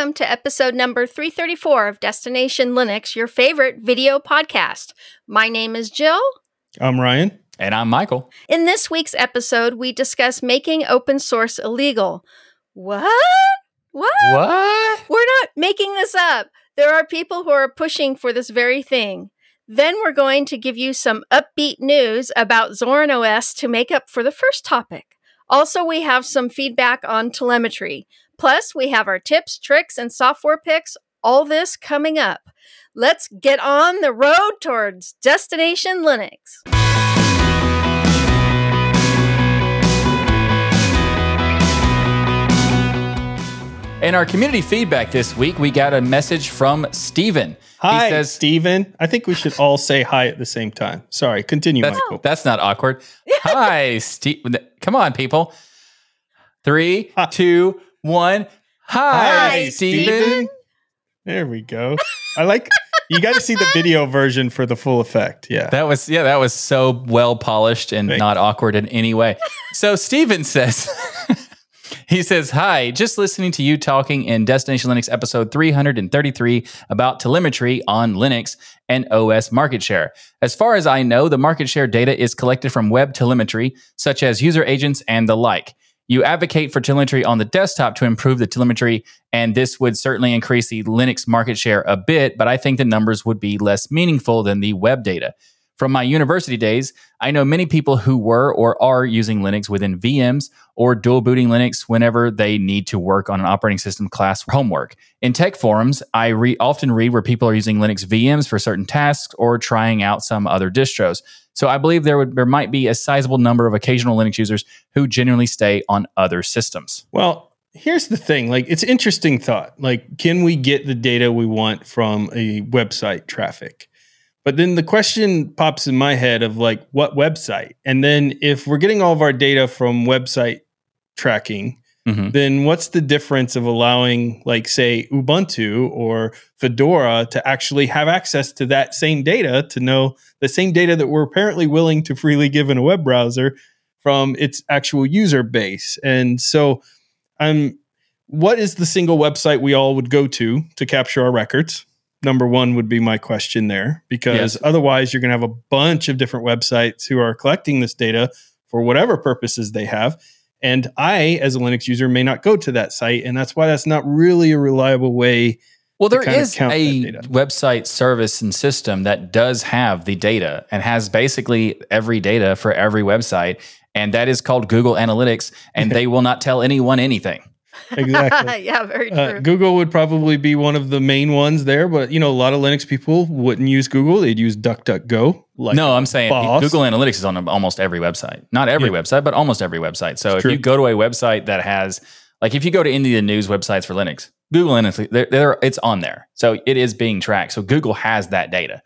Welcome to episode number 334 of Destination Linux, your favorite video podcast. My name is Jill. I'm Ryan. And I'm Michael. In this week's episode, we discuss making open source illegal. What? What? What? We're not making this up. There are people who are pushing for this very thing. Then we're going to give you some upbeat news about Zorin OS to make up for the first topic. Also, we have some feedback on telemetry. Plus, we have our tips, tricks, and software picks. All this coming up. Let's get on the road towards Destination Linux. In our community feedback this week, we got a message from Steven. Hi, he says, Steven. I think we should all say hi at the same time. Sorry, continue, that's, Michael. that's not awkward. Hi, Steve. Come on, people. Three, Hi. two, one. Hi, Hi, Steven. Steven. There we go. I like you got to see the video version for the full effect. Yeah. That was yeah, that was so well polished and Thanks. not awkward in any way. So Steven says he says, Hi, just listening to you talking in Destination Linux episode 333 about telemetry on Linux and OS market share. As far as I know, the market share data is collected from web telemetry, such as user agents and the like. You advocate for telemetry on the desktop to improve the telemetry, and this would certainly increase the Linux market share a bit, but I think the numbers would be less meaningful than the web data. From my university days, I know many people who were or are using Linux within VMs or dual booting Linux whenever they need to work on an operating system class homework. In tech forums, I re- often read where people are using Linux VMs for certain tasks or trying out some other distros. So I believe there would there might be a sizable number of occasional Linux users who genuinely stay on other systems. Well, here's the thing. Like, it's interesting thought. Like, can we get the data we want from a website traffic? But then the question pops in my head of like, what website? And then if we're getting all of our data from website tracking, Mhm. then what's the difference of allowing, like, say, Ubuntu or Fedora to actually have access to that same data to know the same data that we're apparently willing to freely give in a web browser from its actual user base? And so, I'm what is the single website we all would go to to capture our records? Number one would be my question there, because Yes. otherwise, you're going to have a bunch of different websites who are collecting this data for whatever purposes they have. And I, as a Linux user, may not go to that site. And that's why that's not really a reliable way. Well, there is a website service and system that does have the data and has basically every data for every website, and that is called Google Analytics, and they will not tell anyone anything. Exactly. yeah, very true. Uh, Google would probably be one of the main ones there, but you know, a lot of Linux people wouldn't use Google; they'd use DuckDuckGo. Like no, I'm saying boss. Google Analytics is on almost every website. Not every Yeah. website, but almost every website. So if True. you go to a website that has, like, if you go to any of the news websites for Linux, Google Analytics, they're, they're, it's on there. So it is being tracked. So Google has that data.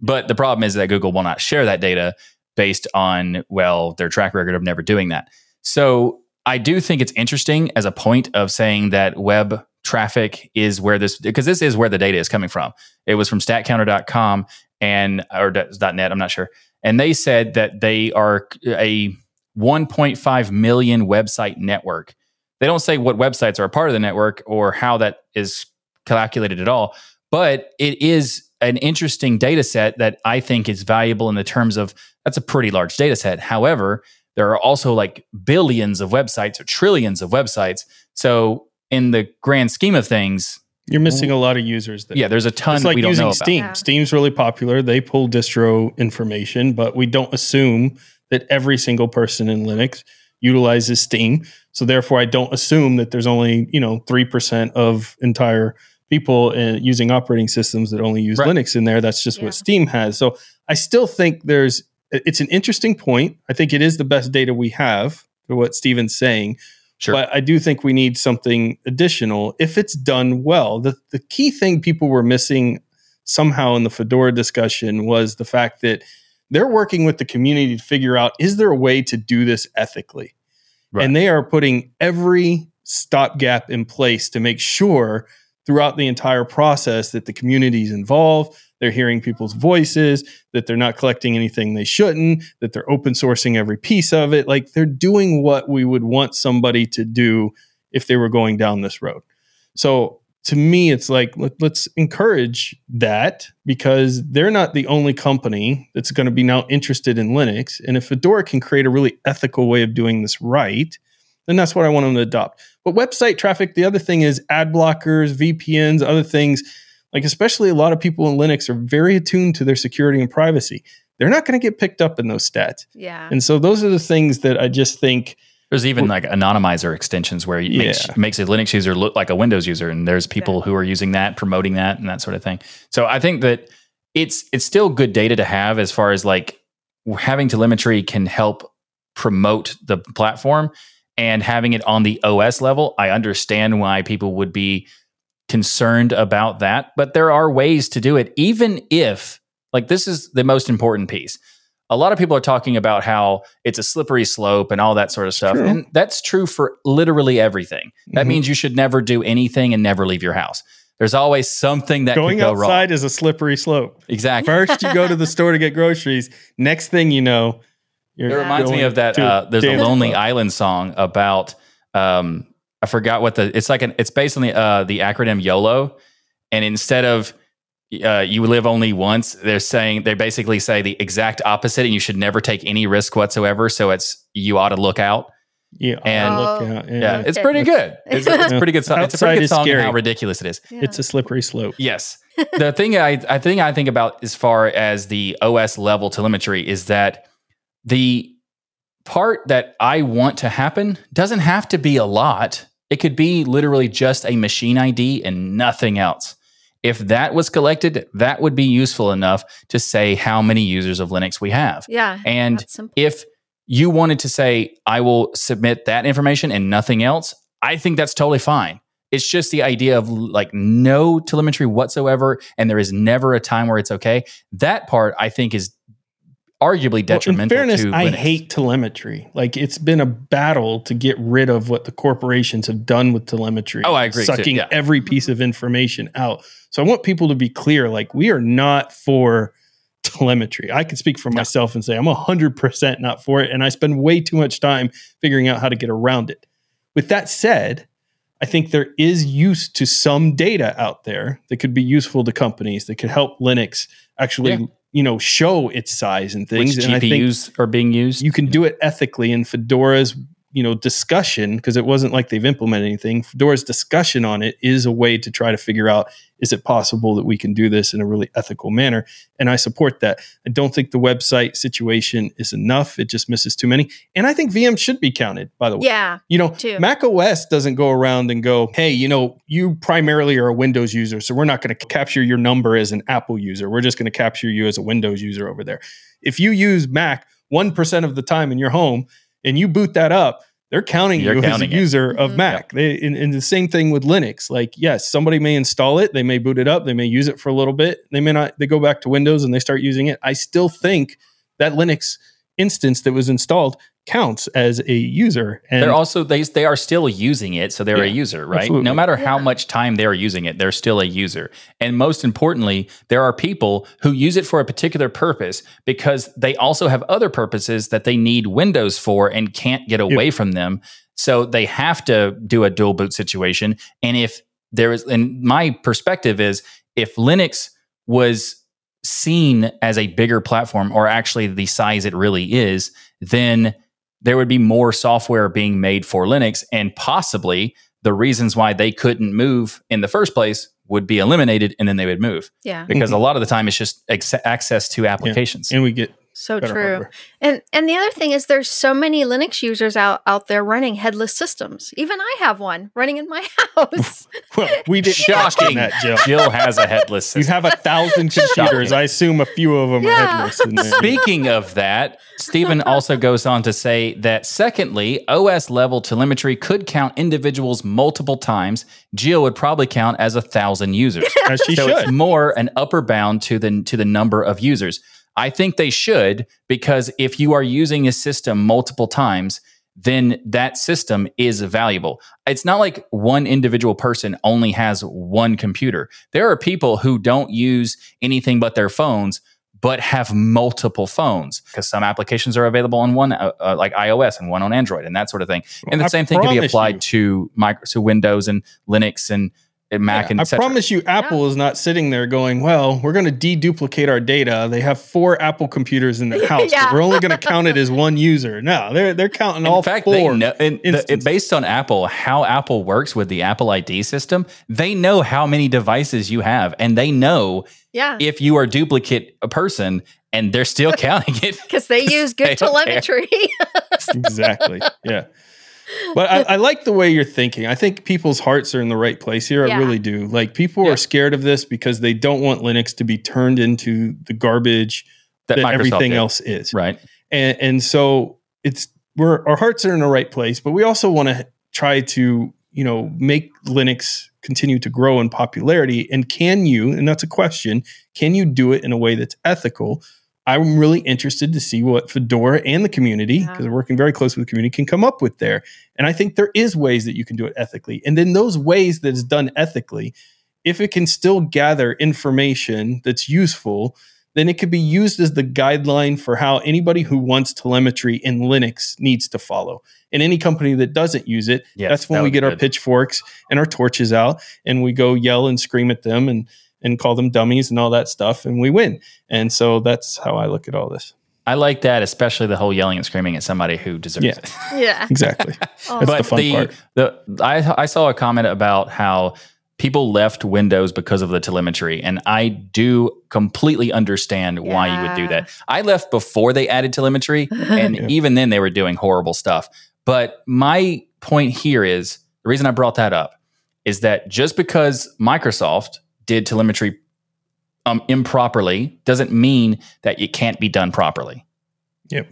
But the problem is that Google will not share that data based on, well, their track record of never doing that. So I do think it's interesting as a point of saying that web traffic is where this, because this is where the data is coming from. It was from statcounter.com and, or .net, I'm not sure. And they said that they are a 1.5 million website network. They don't say what websites are a part of the network or how that is calculated at all, but it is an interesting data set that I think is valuable in the terms of that's a pretty large data set. However, there are also like billions of websites or trillions of websites. So in the grand scheme of things, You're missing a lot of users there. yeah, there's a ton it's like we don't using know about. Steam. Yeah. Steam's really popular. They pull distro information, but we don't assume that every single person in Linux utilizes Steam. So therefore, I don't assume that there's only you know three percent of entire people uh, using operating systems that only use Right. Linux in there. That's just Yeah. what Steam has. So I still think there's it's an interesting point. I think it is the best data we have for what Steven's saying. Sure. But I do think we need something additional if it's done well. The the key thing people were missing somehow in the Fedora discussion was the fact that they're working with the community to figure out is there a way to do this ethically? Right. And they are putting every stopgap in place to make sure throughout the entire process that the community is involved, they're hearing people's voices, that they're not collecting anything they shouldn't, that they're open sourcing every piece of it. Like they're doing what we would want somebody to do if they were going down this road. So to me, it's like let, us encourage that because they're not the only company that's going to be now interested in Linux. And if Fedora can create a really ethical way of doing this right, then that's what I want them to adopt. But website traffic, the other thing is ad blockers, VPNs, other things. Like especially a lot of people in Linux are very attuned to their security and privacy. They're not going to get picked up in those stats. Yeah. And so those are the things that I just think there's even like anonymizer extensions where it makes, makes a Linux user look like a Windows user, and there's people yeah. who are using that, promoting that, and that sort of thing. So I think that it's it's still good data to have as far as like having telemetry can help promote the platform and having it on the OS level. I understand why people would be concerned about that, but there are ways to do it, even if like this is the most important piece a lot of people are talking about how it's a slippery slope and all that sort of stuff. True. And that's true for literally everything. That mm-hmm. means you should never do anything and never leave your house. There's always something that going go outside wrong. is a slippery slope. Exactly. First, you go to the store to get groceries. Next thing you know, it reminds me of that. Uh, there's a Lonely Island song about. Um, I forgot what the. It's like an. It's based on the uh, the acronym YOLO, and instead of uh, you live only once. They're saying they basically say the exact opposite, and you should never take any risk whatsoever. So it's you ought to look out. Yeah, and oh, yeah, yeah, it's pretty good. It's, it's pretty good song. It's a pretty good song. How ridiculous it is. Yeah. It's a slippery slope. Yes. the thing I I think I think about as far as the OS level telemetry is that the part that I want to happen doesn't have to be a lot. It could be literally just a machine ID and nothing else. If that was collected, that would be useful enough to say how many users of Linux we have. Yeah. And if you wanted to say, I will submit that information and nothing else, I think that's totally fine. It's just the idea of like no telemetry whatsoever, and there is never a time where it's okay. That part I think is arguably detrimental. Well, in fairness, I hate telemetry. Like it's been a battle to get rid of what the corporations have done with telemetry. Oh, I agree. Sucking yeah. every piece of information out. So I want people to be clear. Like we are not for telemetry. I can speak for myself and say I'm hundred percent not for it, and I spend way too much time figuring out how to get around it. With that said, I think there is use to some data out there that could be useful to companies that could help Linux actually yeah you know show its size and things. Which and GPUs are being used. You can do it ethically, and Fedora's you know discussion because it wasn't like they've implemented anything. Fedora's discussion on it is a way to try to figure out is it possible that we can do this in a really ethical manner? And I support that. I don't think the website situation is enough. It just misses too many. And I think VM should be counted, by the way. Yeah. You know, too. Mac OS doesn't go around and go, hey, you know, you primarily are a Windows user, so we're not going to capture your number as an Apple user. We're just going to capture you as a Windows user over there. If you use Mac 1% of the time in your home and you boot that up, they're counting You're you counting as a it. user of mm-hmm. Mac. They and, and, the same thing with Linux. Like, yes, somebody may install it, they may boot it up, they may use it for a little bit, they may not. They go back to Windows and they start using it. I still think that Linux instance that was installed counts as a user. And they're also they they are still using it, so they're yeah, a user, right? Absolutely. No matter how much time they're using it, they're still a user. And most importantly, there are people who use it for a particular purpose because they also have other purposes that they need Windows for and can't get away yep. from them. So they have to do a dual boot situation. And if there is, and my perspective is, if Linux was seen as a bigger platform or actually the size it really is, then there would be more software being made for Linux and possibly the reasons why they couldn't move in the first place would be eliminated and then they would move. Yeah. Because mm-hmm. a lot of the time it's just ex- access to applications. Yeah. And we get so true. Hardware. And and the other thing is there's so many Linux users out out there running headless systems. Even I have one running in my house. well, we did shocking that, Jill. Jill has a headless system. You have a thousand computers. I assume a few of them yeah. are headless. Speaking of that, Stephen also goes on to say that secondly, OS level telemetry could count individuals multiple times. Jill would probably count as a thousand users. As she so should. it's more an upper bound to the to the number of users. I think they should because if you are using a system multiple times, then that system is valuable. It's not like one individual person only has one computer. There are people who don't use anything but their phones, but have multiple phones because some applications are available on one, uh, uh, like iOS, and one on Android, and that sort of thing. And the I same thing can be applied you. to micro, to Windows and Linux and and Mac Yeah, and I promise you, Apple is not sitting there going, "Well, we're going to deduplicate our data." They have four Apple computers in their house, Yeah. but we're only going to count it as one user. No, they're they're counting In all fact, four. they know, and the, based on Apple, how Apple works with the Apple ID system, they know how many devices you have, and they know Yeah. if you are duplicate a person, and they're still counting it. Because they use good don't telemetry. exactly. Yeah. But I, I like the way you're thinking. I think people's hearts are in the right place here. Yeah. I really do. Like people Yeah. are scared of this because they don't want Linux to be turned into the garbage That, that, everything did. else is. right? and, and so it's we're our hearts are in the right place but we also want to try to you know make linux continue to grow in popularity and can you and that's a question can you do it in a way that's ethical i'm really interested to see what fedora and the community Yeah. because we're working very close with the community can come up with there and i think there is ways that you can do it ethically and then those ways that is done ethically if it can still gather information that's useful then it could be used as the guideline for how anybody who wants telemetry in Linux needs to follow. And any company that doesn't use it, Yes, that's when that we get be our pitchforks and our torches out and we go yell and scream at them and and call them dummies and all that stuff and we win. And so that's how I look at all this. I like that, especially the whole yelling and screaming at somebody who deserves Yeah. it. yeah. Exactly. Oh, That's but the fun the, part. the I I saw a comment about how people left Windows because of the telemetry, and I do completely understand why you would do that. I left before they added telemetry, and Yeah. even then they were doing horrible stuff. But my point here is the reason I brought that up is that just because Microsoft did telemetry um, improperly doesn't mean that it can't be done properly. Yep.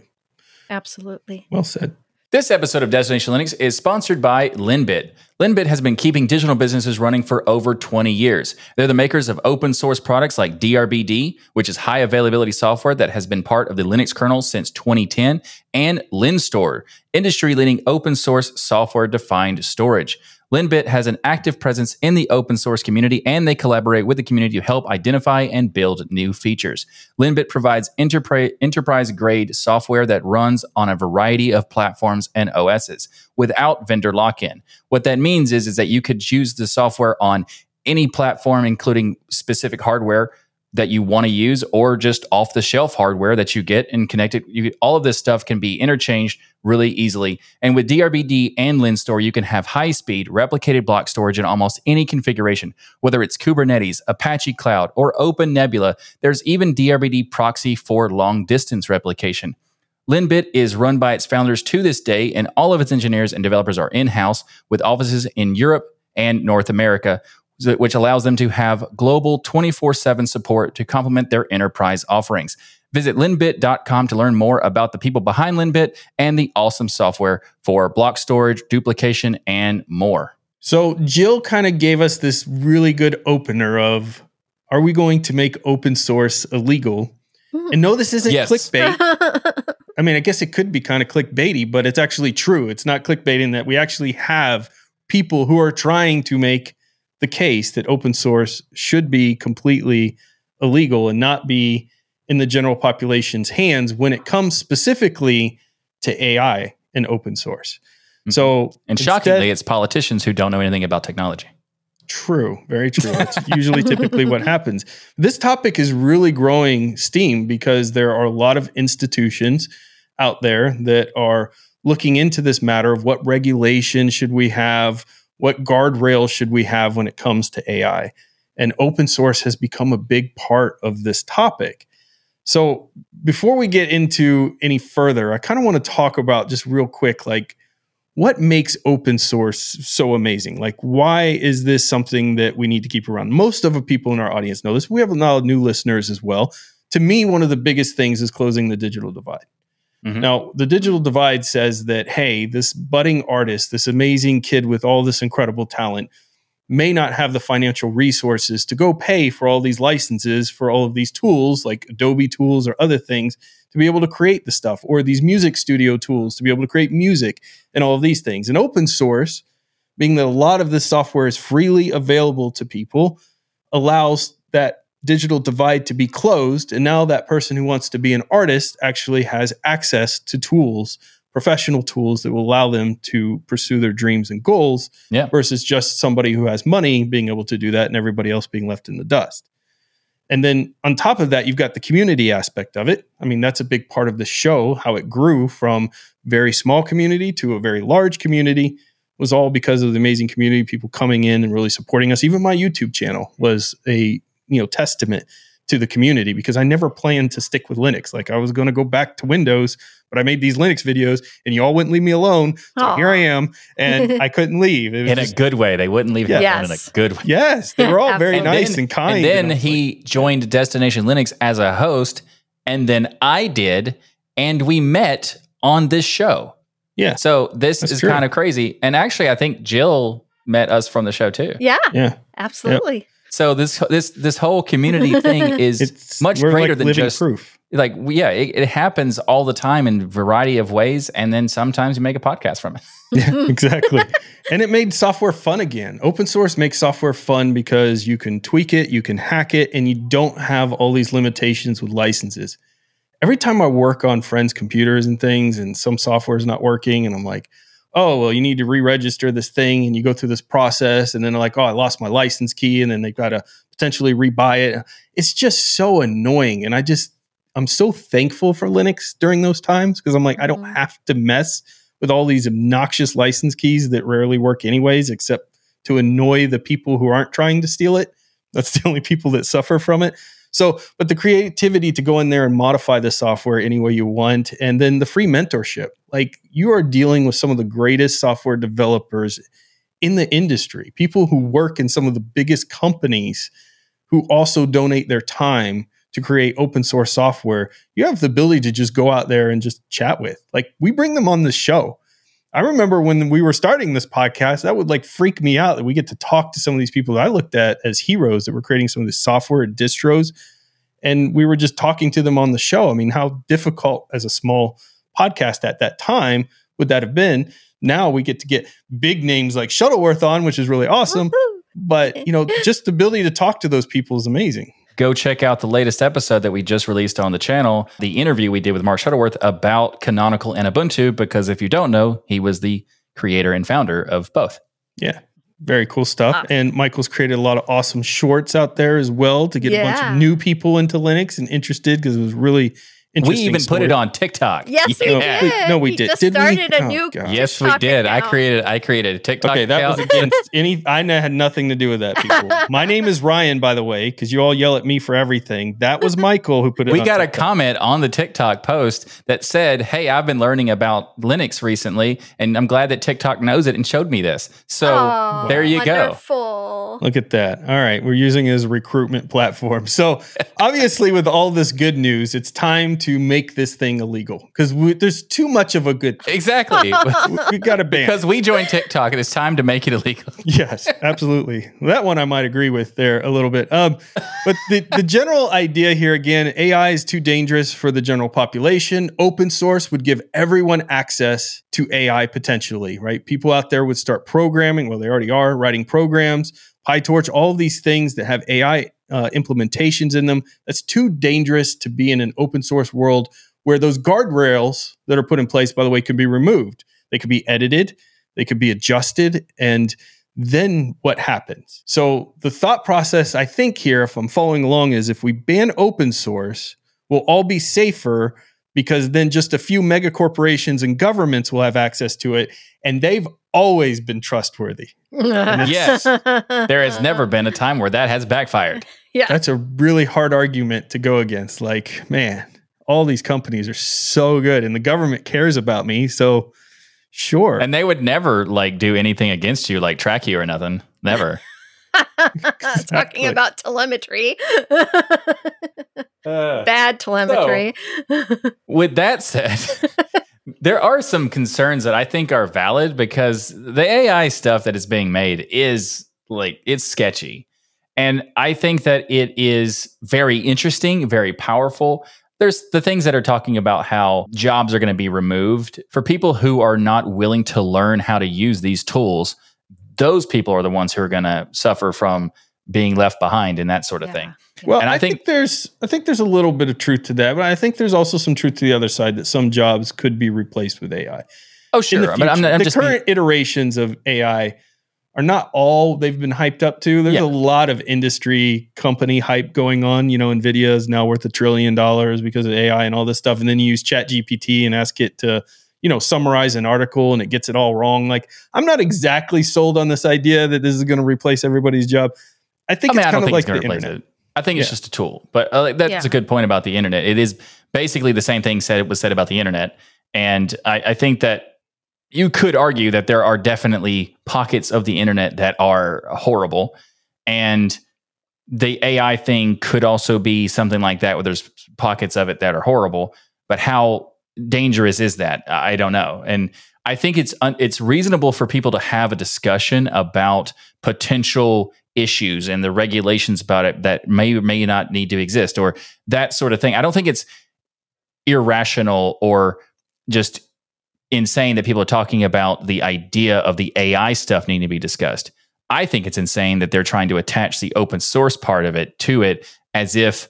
Absolutely. Well said. This episode of Destination Linux is sponsored by Linbit. Linbit has been keeping digital businesses running for over 20 years. They're the makers of open source products like DRBD, which is high availability software that has been part of the Linux kernel since 2010, and LINSTOR, industry leading open source software defined storage. Linbit has an active presence in the open source community and they collaborate with the community to help identify and build new features. Linbit provides enterprise grade software that runs on a variety of platforms and OSs without vendor lock in. What that means is, is that you could choose the software on any platform, including specific hardware that you want to use or just off the shelf hardware that you get and connect it. You, all of this stuff can be interchanged really easily. And with DRBD and LINSTOR, you can have high speed replicated block storage in almost any configuration, whether it's Kubernetes, Apache Cloud, or Open Nebula. There's even DRBD proxy for long distance replication. Linbit is run by its founders to this day, and all of its engineers and developers are in house with offices in Europe and North America, which allows them to have global 24 7 support to complement their enterprise offerings. Visit linbit.com to learn more about the people behind Linbit and the awesome software for block storage, duplication, and more. So Jill kind of gave us this really good opener of are we going to make open source illegal? Hmm. And no, this isn't Yes. clickbait. I mean, I guess it could be kind of clickbaity, but it's actually true. It's not clickbaiting that we actually have people who are trying to make the case that open source should be completely illegal and not be in the general population's hands when it comes specifically to AI and open source. Mm-hmm. So, And instead- shockingly, it's politicians who don't know anything about technology. True, very true. That's usually typically what happens. This topic is really growing steam because there are a lot of institutions out there that are looking into this matter of what regulation should we have, what guardrails should we have when it comes to AI. And open source has become a big part of this topic. So, before we get into any further, I kind of want to talk about just real quick like what makes open source so amazing? Like, why is this something that we need to keep around? Most of the people in our audience know this. We have a lot of new listeners as well. To me, one of the biggest things is closing the digital divide. Mhm. Now, the digital divide says that, hey, this budding artist, this amazing kid with all this incredible talent, may not have the financial resources to go pay for all these licenses for all of these tools like Adobe tools or other things to be able to create the stuff or these music studio tools to be able to create music and all of these things. And open source, being that a lot of this software is freely available to people, allows that digital divide to be closed. And now that person who wants to be an artist actually has access to tools professional tools that will allow them to pursue their dreams and goals Yeah. versus just somebody who has money being able to do that and everybody else being left in the dust. And then on top of that, you've got the community aspect of it. I mean, that's a big part of the show, how it grew from very small community to a very large community was all because of the amazing community, people coming in and really supporting us. Even my YouTube channel was a, you know, testament to the community because I never planned to stick with Linux. Like I was going to go back to Windows, but I made these Linux videos and you all wouldn't leave me alone. So Aw. here I am and I couldn't leave. It was in a good way. They wouldn't leave Yeah. that one in a good way. yes, they were all very Absolutely. nice and, kind. And then I was he joined Destination Linux as a host, and then I did, and we met on this show. Yeah. So this is true. kind of crazy. And actually, I think Jill met us from the show too. Yeah, yeah, absolutely. So this this this whole community thing is it's much we're greater like than just proof. like yeah. It, it happens all the time in a variety of ways, and then sometimes you make a podcast from it. Yeah, exactly. and it made software fun again. Open source makes software fun because you can tweak it, you can hack it, and you don't have all these limitations with licenses. Every time I work on friends' computers and things, and some software is not working, and I'm like, oh, well, you need to re register this thing, and you go through this process, and then they're like, oh, I lost my license key, and then they've got to potentially rebuy it. It's just so annoying. And I just, I'm so thankful for Linux during those times because I'm like, I don't Mhm. have to mess with all these obnoxious license keys that rarely work anyways, except to annoy the people who aren't trying to steal it. That's the only people that suffer from it. So, but the creativity to go in there and modify the software any way you want, and then the free mentorship. Like you are dealing with some of the greatest software developers in the industry, people who work in some of the biggest companies who also donate their time to create open source software. You have the ability to just go out there and just chat with. Like we bring them on the show. I remember when we were starting this podcast, that would like freak me out that we get to talk to some of these people that I looked at as heroes that were creating some of this software distros. And we were just talking to them on the show. I mean, how difficult as a small podcast at that time would that have been? Now we get to get big names like Shuttleworth on, which is really awesome. But you know, just the ability to talk to those people is amazing. Go check out the latest episode that we just released on the channel, the interview we did with Mark Shuttleworth about Canonical and Ubuntu. Because if you don't know, he was the creator and founder of both. Yeah. Very cool stuff. Wow. And Michael's created a lot of awesome shorts out there as well to get a bunch of new people into Linux and interested because it was really We interesting. even put it on TikTok. Yes, we No, did. wait, no, we did. just Did we? started a Oh, new. God. Yes, we TikTok did. I created I created a TikTok. Okay, that was account. against any. I n- had nothing to do with that. People. My name is Ryan, by the way, because you all yell at me for everything. That was Michael who put it. we on got a comment on the TikTok post that said, "Hey, I've been learning about Linux recently, and I'm glad that TikTok knows it and showed me this." So Oh, there you go. wonderful. Look at that. All right. We're using it as a recruitment platform. So, obviously, with all this good news, it's time to make this thing illegal because there's too much of a good thing. Exactly. we got to ban. because we joined TikTok, and it's time to make it illegal. yes, absolutely. That one I might agree with there a little bit. Um, but the, the general idea here again, AI is too dangerous for the general population. Open source would give everyone access to AI potentially, right? People out there would start programming. Well, they already are writing programs, PyTorch, all of these things that have AI uh, implementations in them. That's too dangerous to be in an open source world where those guardrails that are put in place, by the way, can be removed. They could be edited, they could be adjusted, and then what happens? So the thought process I think here, if I'm following along, is if we ban open source, we'll all be safer because then just a few mega corporations and governments will have access to it, and they've always been trustworthy. Yes. There has never been a time where that has backfired. Yeah. That's a really hard argument to go against. Like, man, all these companies are so good, and the government cares about me, so sure. And they would never like do anything against you, like track you or nothing. Never. Talking about telemetry. Uh, Bad telemetry. With that said, there are some concerns that I think are valid because the AI stuff that is being made is like it's sketchy. And I think that it is very interesting, very powerful. There's the things that are talking about how jobs are going to be removed for people who are not willing to learn how to use these tools. Those people are the ones who are going to suffer from being left behind and that sort of Yeah. thing. Well, And I, I think, think- there's I think there's a little bit of truth to that, but I think there's also some truth to the other side that some jobs could be replaced with AI. Oh, sure. the But I'm, future. I'm the just current iterations of AI are not all they've been hyped up to. There's Yeah. a lot of industry company hype going on. You know, Nvidia is now worth a trillion dollars because of AI and all this stuff. And then you use Chat GPT and ask it to, you know, summarize an article and it gets it all wrong. Like, I'm not exactly sold on this idea that this is going to replace everybody's job. I think I mean, it's I kind don't of think like it's the internet. it. I think it's Yeah. just a tool. But uh, that's Yeah. a good point about the internet. It is basically the same thing said was said about the internet, and I, I think that you could argue that there are definitely pockets of the internet that are horrible, and the AI thing could also be something like that, where there's pockets of it that are horrible. But how dangerous is that? I don't know, and I think it's un- it's reasonable for people to have a discussion about potential issues and the regulations about it that may or may not need to exist or that sort of thing. I don't think it's irrational or just insane that people are talking about the idea of the AI stuff needing to be discussed. I think it's insane that they're trying to attach the open source part of it to it as if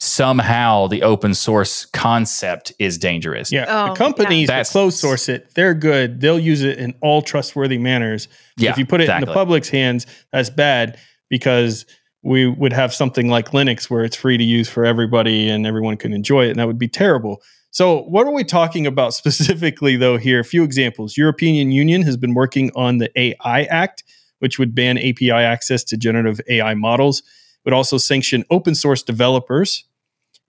somehow the open source concept is dangerous. Yeah, Oh, the companies that That's- close source it, they're good. They'll use it in all trustworthy manners. Yeah, if you put it in the public's hands, that's bad because we would have something like Linux where it's free to use for everybody and everyone can enjoy it, and that would be terrible. So, what are we talking about specifically, though? Here, a few examples. European Union has been working on the AI Act, which would ban API access to generative AI models. Would also sanction open source developers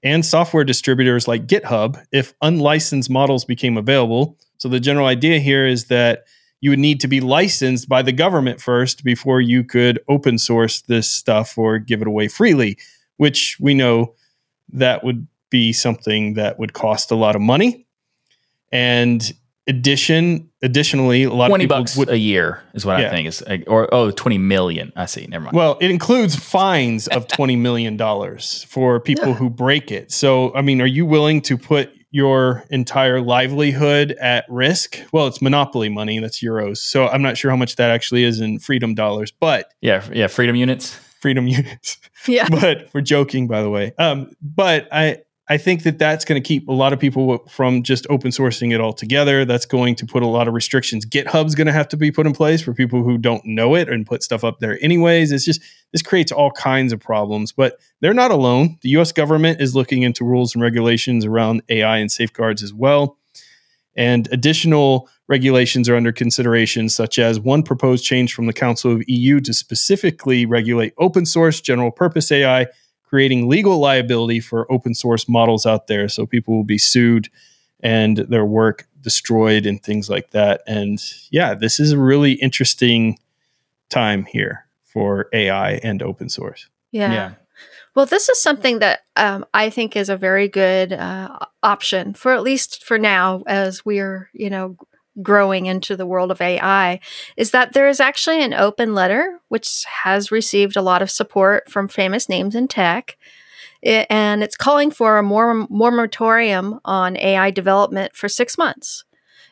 and software distributors like GitHub if unlicensed models became available. So the general idea here is that you would need to be licensed by the government first before you could open source this stuff or give it away freely, which we know that would be something that would cost a lot of money. And addition additionally, a lot 20 of people bucks would a year is what Yeah. I think is or oh 20 million. I see. Never mind. Well, it includes fines of $20 million for people who break it. So, I mean, are you willing to put your entire livelihood at risk? Well, it's monopoly money, that's euros. So, I'm not sure how much that actually is in freedom dollars, but yeah, yeah, freedom units. freedom units. Yeah. but we're joking, by the way. Um, but I, I think that that's going to keep a lot of people from just open sourcing it all together. That's going to put a lot of restrictions. GitHub's going to have to be put in place for people who don't know it and put stuff up there anyways. It's just this creates all kinds of problems, but they're not alone. The US government is looking into rules and regulations around AI and safeguards as well. And additional regulations are under consideration, such as one proposed change from the Council of EU to specifically regulate open source general purpose AI, creating legal liability for open source models out there. So people will be sued and their work destroyed and things like that. And yeah, this is a really interesting time here for AI and open source. Yeah. Well, this is something that um, I think is a very good uh, option for at least for now, as we're you know growing into the world of AI. Is that there is actually an open letter which has received a lot of support from famous names in tech, I- and it's calling for a moratorium on AI development for six months.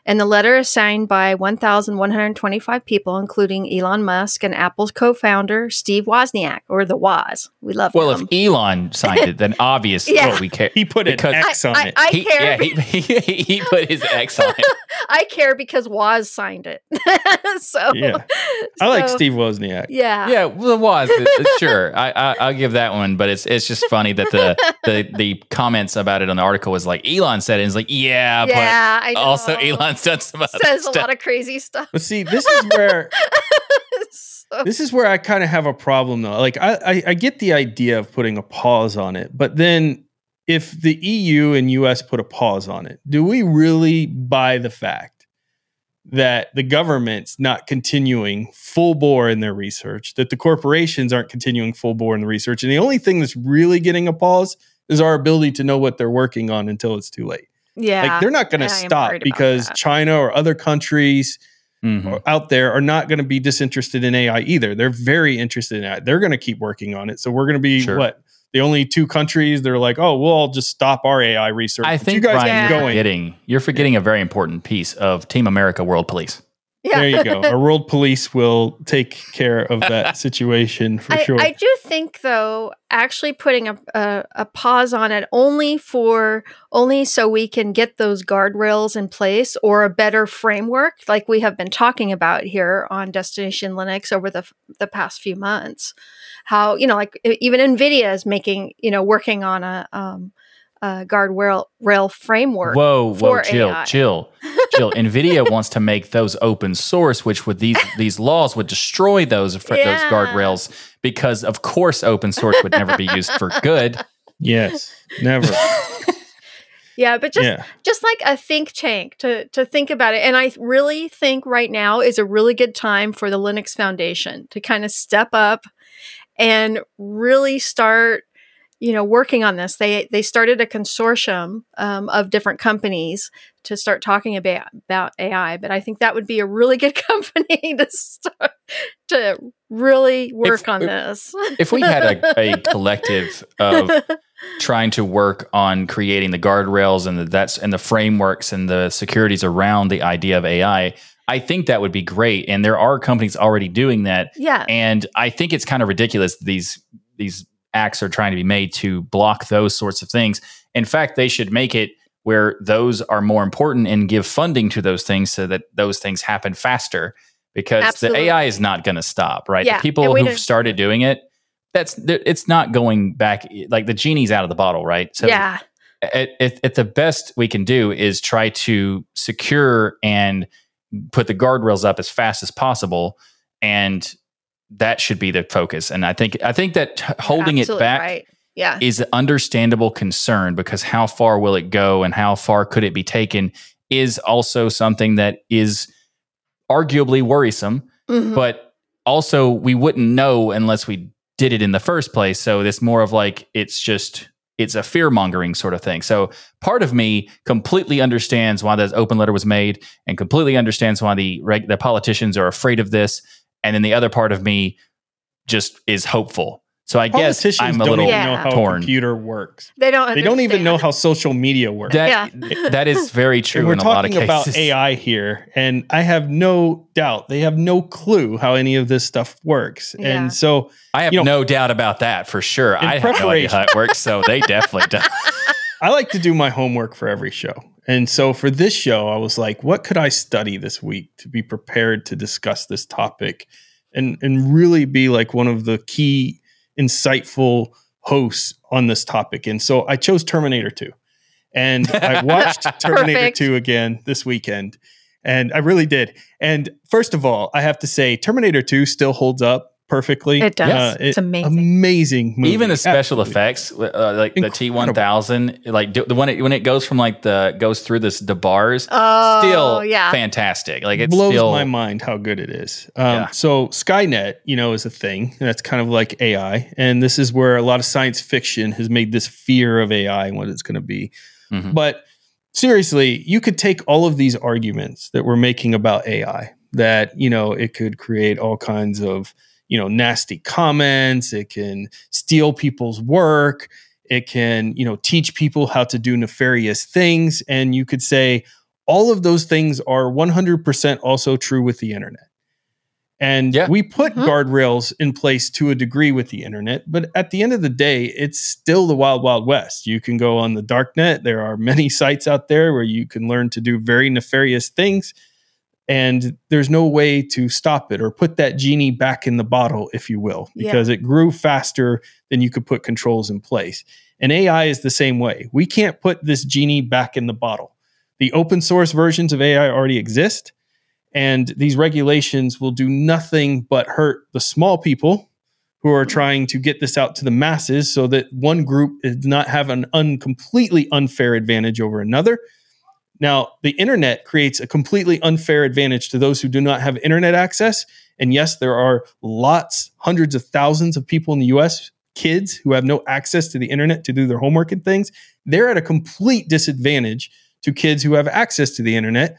And the letter is signed by 1,125 people, including Elon Musk and Apple's co-founder Steve Wozniak, or the Woz. We love Well, him. if Elon signed it, then obviously Yeah. well, we care. He put an Because- X on I, it. I he, care. yeah, he, he, he put his X on it. I care because Woz signed it. so Yeah. I like Steve Wozniak. Yeah. Yeah, well, it was It- it- sure. I, I I'll give that one, but it's it's just funny that the the the comments about it on the article was like Elon said it. And it's like yeah, Yeah, I but know. also Elon's done some other says a lot of crazy stuff. But see, this is where So- this is where I kind of have a problem though. Like I, I, I get the idea of putting a pause on it, but then if the EU and US put a pause on it, do we really buy the fact that the government's not continuing full bore in their research, that the corporations aren't continuing full bore in the research, and the only thing that's really getting a pause is our ability to know what they're working on until it's too late. Yeah. Like they're not going to stop because. China or other countries Mhm. out there are not going to be disinterested in AI either. They're very interested in it. They're going to keep working on it. So we're going to be Sure. what the only two countries they're like, oh, we'll all just stop our AI research. I But think you guys Brian, Yeah. keep you're going. forgetting you're forgetting a very important piece of Team America World Police. Yeah. There you go. Our world police will take care of that situation for I, sure. I do think though actually putting a, a a pause on it only for only so we can get those guardrails in place or a better framework like we have been talking about here on destination linux over the the past few months how you know like even nvidia is making you know working on a um a guardrail rail rail framework Whoa, whoa, for chill, AI. chill, chill. Nvidia wants to make those open source, which with these these laws would destroy those fr- those Yeah. guardrails because of course open source would never be used for good. yes, never. yeah but just yeah, just like a think tank to to think about it and i really think right now is a really good time for the linux foundation to kind of step up and really start you know working on this they they started a consortium um, of different companies to start talking about about ai but i think that would be a really good company to start to really work If- on this If we had a, a collective of trying to work on creating the guardrails and the that's and the frameworks and the securities around the idea of AI, I think that would be great. And there are companies already doing that. yeah And I think it's kind of ridiculous these these acts are trying to be made to block those sorts of things. In fact, they should make it where those are more important and give funding to those things so that those things happen faster because Absolutely. the AI is not going to stop, right? Yeah, The people who've started doing it, that's it's not going back like the genie's out of the bottle, right? So yeah at, at, at the best we can do is try to secure and put the guardrails up as fast as possible and that should be the focus and i think i think that holding it back right. yeah is an understandable concern because how far will it go and how far could it be taken is also something that is arguably worrisome Mhm. but also we wouldn't know unless we did it in the first place. So it's more of like it's just it's a fear mongering sort of thing. So part of me completely understands why that open letter was made, and completely understands why the the politicians are afraid of this, and then the other part of me just is hopeful. So I guess politicians I'm a don't little even Yeah. know how torn. a computer works. They don't. They don't even know how social media works. that Yeah. that is very true and we're in a lot of talking about. AI here, and I have no doubt they have no clue how any of this stuff works. Yeah. And so I have you know- no doubt about that for sure. I have no idea how it works, so they definitely don't. I like to do my homework for every show. And so for this show, I was like, what could I study this week to be prepared to discuss this topic and and really be like one of the key insightful hosts on this topic. And so I chose Terminator 2. And I watched Terminator Perfect. 2 again this weekend. And I really did. And first of all, I have to say Terminator 2 still holds up perfectly. It does. Uh, It's amazing. Amazing movie. even the special Absolutely. effects uh, like the t1000 like do- the one it, when it goes from like the goes through this the bars Oh, still yeah. fantastic like it blows still my mind how good it is. Um, Yeah. So Skynet, you know, is a thing that's kind of like AI, and this is where a lot of science fiction has made this fear of AI and what it's going to be. Mhm. But seriously, you could take all of these arguments that we're making about AI, that you know it could create all kinds of you know nasty comments, it can steal people's work, it can you know teach people how to do nefarious things, and you could say all of those things are 100% also true with the internet. And Yeah. we put Mhm. guardrails in place to a degree with the internet, but at the end of the day, it's still the wild, wild west. You can go on the dark net. There are many sites out there where you can learn to do very nefarious things, and there's no way to stop it or put that genie back in the bottle, if you will, Yeah. because it grew faster than you could put controls in place. And AI is the same way. We can't put this genie back in the bottle. The open source versions of AI already exist, and these regulations will do nothing but hurt the small people who are trying to get this out to the masses so that one group does not have an un- completely unfair advantage over another. Now, the internet creates a completely unfair advantage to those who do not have internet access. And yes, there are lots, hundreds of thousands of people in the US, kids who have no access to the internet to do their homework and things. They're at a complete disadvantage to kids who have access to the internet,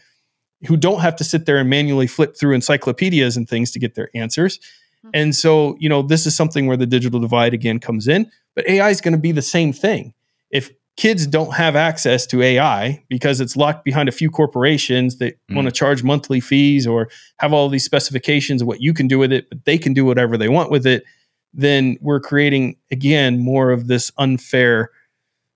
who don't have to sit there and manually flip through encyclopedias and things to get their answers. Mhm. And so, you know, this is something where the digital divide again comes in, but AI is going to be the same thing. If kids don't have access to AI because it's locked behind a few corporations that Mm. want to charge monthly fees or have all these specifications of what you can do with it, but they can do whatever they want with it, then we're creating again more of this unfair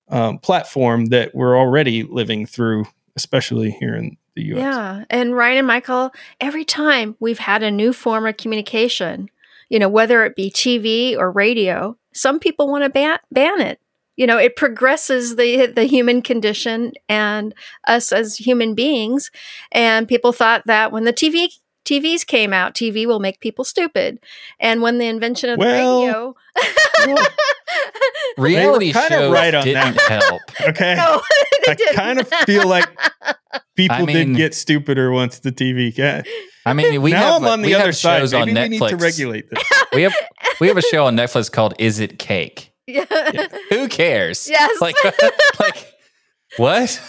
um, platform that we're already living through, especially here in the US. Yeah. And Ryan and Michael, every time we've had a new form of communication, you know, whether it be TV or radio, some people want to ban, ban it. You know, it progresses the the human condition and us as human beings. And people thought that when the TV TVs came out, TV will make people stupid. And when the invention of Well, the radio, Well, Reality kinda shows right on didn't that. help. okay. no, I didn't. kind of feel like people I did mean- get stupider once the TV. Yeah. I mean, we now have I'm on the other side. shows Maybe on we Netflix. need to regulate this. We have we have a show on Netflix called "Is It Cake?" Yeah. Who cares? Yes. Like, like what?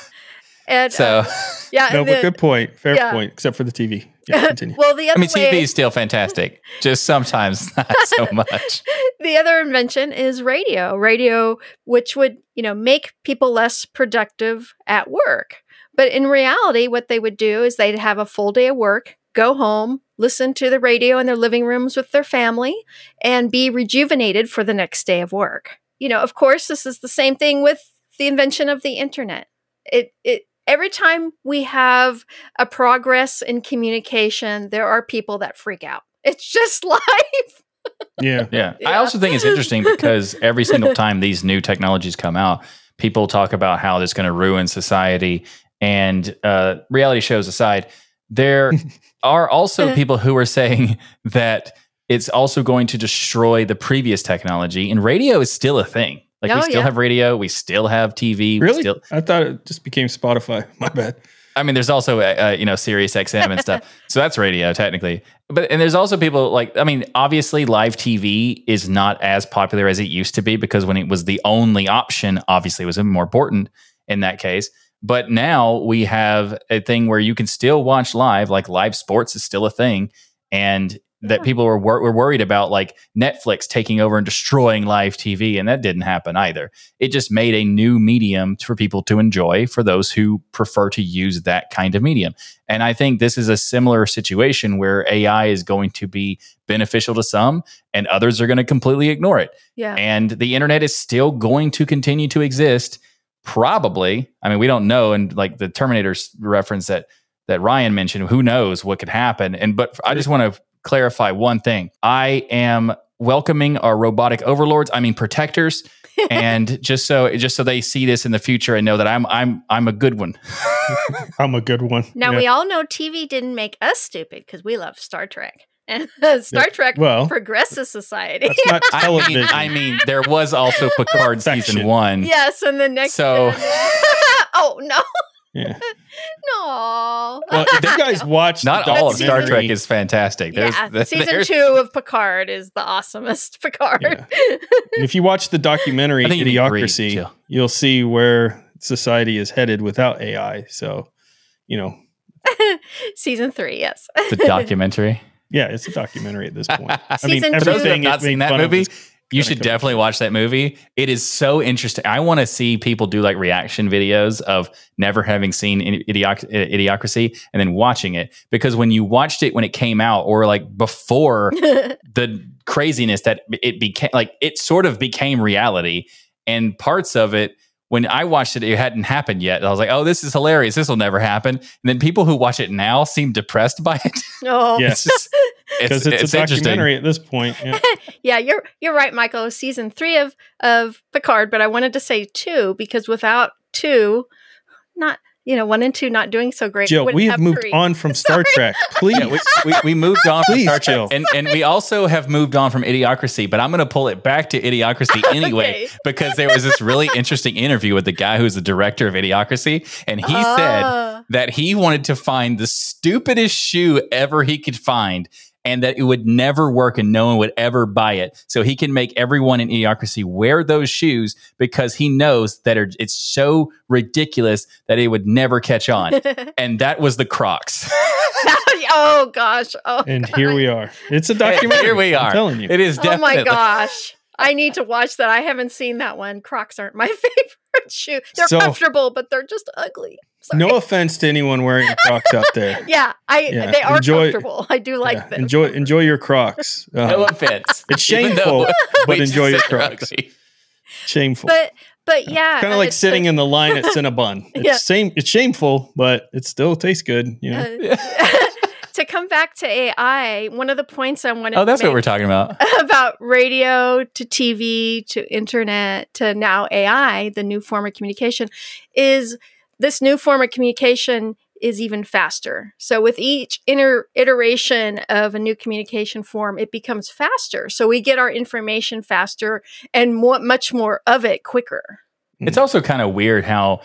and, So, uh, yeah, No, and but good point. Fair yeah. point. Except for the TV. Yeah, continue. well, the other I mean, way, TV is still fantastic. Just sometimes not so much. the other invention is radio. Radio, which would you know make people less productive at work. But in reality, what they would do is they'd have a full day of work, go home, listen to the radio in their living rooms with their family, and be rejuvenated for the next day of work. You know, of course, this is the same thing with the invention of the internet. It it every time we have a progress in communication, there are people that freak out. It's just life. yeah. Yeah. I also think it's interesting because every single time these new technologies come out, people talk about how it's going to ruin society. And uh, reality shows aside, there are also people who are saying that it's also going to destroy the previous technology. And radio is still a thing. Like we Oh, still yeah. have radio, we still have TV. Really? still, I thought it just became Spotify. My bad. I mean, there's also uh, uh, you know Sirius XM and stuff, so that's radio technically. But and there's also people like I mean, obviously, live TV is not as popular as it used to be because when it was the only option, obviously, it was more important in that case. But now we have a thing where you can still watch live, like live sports is still a thing, and that people were wor- were worried about like Netflix taking over and destroying live TV, and that didn't happen either. It just made a new medium for people to enjoy for those who prefer to use that kind of medium. And I think this is a similar situation where AI is going to be beneficial to some, and others are going to completely ignore it. Yeah. And the internet is still going to continue to exist. Probably. I mean, we don't know. And like the Terminator's reference that that Ryan mentioned, who knows what could happen. And but I just want to clarify one thing. I am welcoming our robotic overlords, I mean protectors. and just so just so they see this in the future and know that I'm I'm I'm a good one. I'm a good one. Now Yeah. we all know TV didn't make us stupid because we love Star Trek, and uh, Star Trek well, progresses society. That's not I mean, I mean, there was also Picard season one. yes, and the next. So- oh no, yeah. no. Well, if you guys watch Not the all of Star Trek is fantastic. There's, yeah, there's- season there's- two of Picard is the awesomest Picard. Yeah. if you watch the documentary I think you need to read, Idiocracy, you'll see where society is headed without AI. So, you know, season three, yes. the documentary. Yeah, it's a documentary at this point. I mean, two- For those who have everything not it's seen being that movie, is you should definitely true. watch that movie. It is so interesting. I want to see people do like reaction videos of never having seen Idioc- Idiocracy and then watching it because when you watched it when it came out or like before the craziness that it became like it sort of became reality and parts of it when I watched it, it hadn't happened yet. I was like, "Oh, this is hilarious! This will never happen." And then people who watch it now seem depressed by it. oh, Yeah. because it's, it's, it's a interesting. documentary at this point. Yeah. yeah, you're you're right, Michael. Season three of of Picard, but I wanted to say two because without two, not you know one and two not doing so great. Jill, we have have moved three. on from Star Trek. Please. Yeah, we, we, we moved on from Please, Star Trek, and and we also have moved on from Idiocracy. But I'm going to pull it back to Idiocracy anyway Okay. because there was this really interesting interview with the guy who's the director of Idiocracy, and he said Ah. that he wanted to find the stupidest shoe ever he could find. And that it would never work and no one would ever buy it. So he can make everyone in Idiocracy wear those shoes because he knows that are- it's so ridiculous that it would never catch on. and that was the Crocs. oh gosh! Oh, and here we are. It's a documentary. Here we are. I'm are. telling you. It is Definitely, oh my gosh! I need to watch that. I haven't seen that one. Crocs aren't my favorite shoe. They're So- comfortable, but they're just ugly. Sorry. No offense to anyone wearing Crocs out there. Yeah, I Yeah, they are enjoy- comfortable. I do like Yeah, them. enjoy enjoy your Crocs. Uh, No offense. It's shameful, but enjoy your just said they're Crocs. ugly. shameful. But but yeah, kind uh, of like it's sitting in the line at Cinnabon. It's Yeah. same. It's shameful, but it still tastes good. You know. uh, to come back to AI, one of the points I wanted Oh, that's to what we're talking about. about radio to TV to internet to now AI, the new form of communication, is this new form of communication is even faster. So with each inter- iteration of a new communication form, it becomes faster. So we get our information faster and more, much more of it quicker. It's also kind of weird how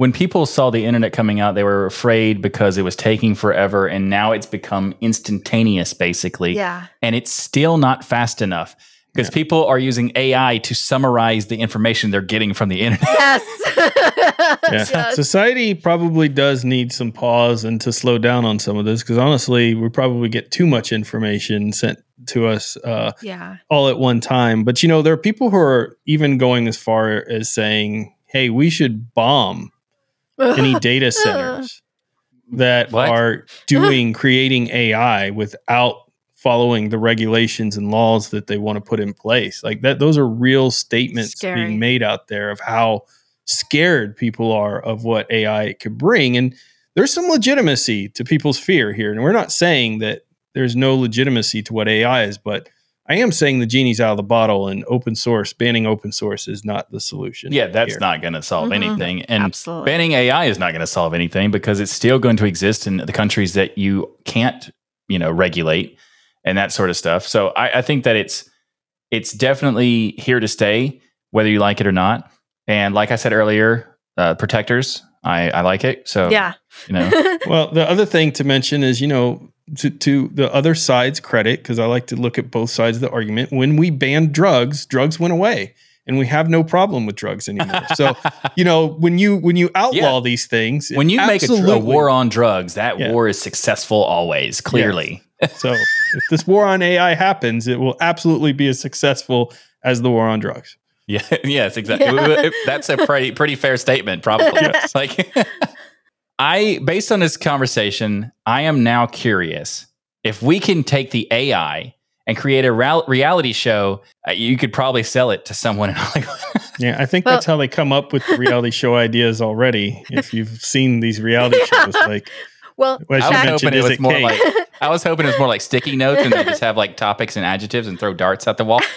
when people saw the internet coming out, they were afraid because it was taking forever, and now it's become instantaneous, basically. Yeah. And it's still not fast enough because people are using AI to summarize the information they're getting from the internet. Yes. Yeah. Yes. Society probably does need some pause and to slow down on some of this because honestly, we probably get too much information sent to us uh, yeah. all at one time. But you know, there are people who are even going as far as saying, "Hey, we should bomb any data centers that What? are doing creating AI without following the regulations and laws that they want to put in place. Like that those are real statements Scary. being made out there of how scared people are of what AI could bring and there's some legitimacy to people's fear here. And we're not saying that there's no legitimacy to what AI is, but I am saying the genie's out of the bottle and open source, banning open source is not the solution. yeah, that's here. not going to solve Mhm. anything. And Absolutely. banning AI is not going to solve anything because it's still going to exist in the countries that you can't, you know, regulate and that sort of stuff. So I, I think that it's it's definitely here to stay, whether you like it or not. And like I said earlier, uh, protectors, I, I like it. So yeah. you know, Well, the other thing to mention is, you know, to, to the other side's credit, because I like to look at both sides of the argument. When we banned drugs, drugs went away, and we have no problem with drugs anymore. So, you know, when you when you outlaw Yeah. these things, when you make a, a war on drugs, that Yeah. war is successful always. Clearly, so if this war on AI happens, it will absolutely be as successful as the war on drugs. yeah, yes, exactly. Yeah. That's a pretty pretty fair statement, probably. like, I based on this conversation, I am now curious if we can take the AI and create a real- reality show. Uh, you could probably sell it to someone in Hollywood. Yeah, I think Well- that's how they come up with reality show ideas already. If you've seen these reality shows, like well, as I was Jack- mentioned, hoping it is was it more cake? like I was hoping it was more like sticky notes, and they just have like topics and adjectives and throw darts at the wall.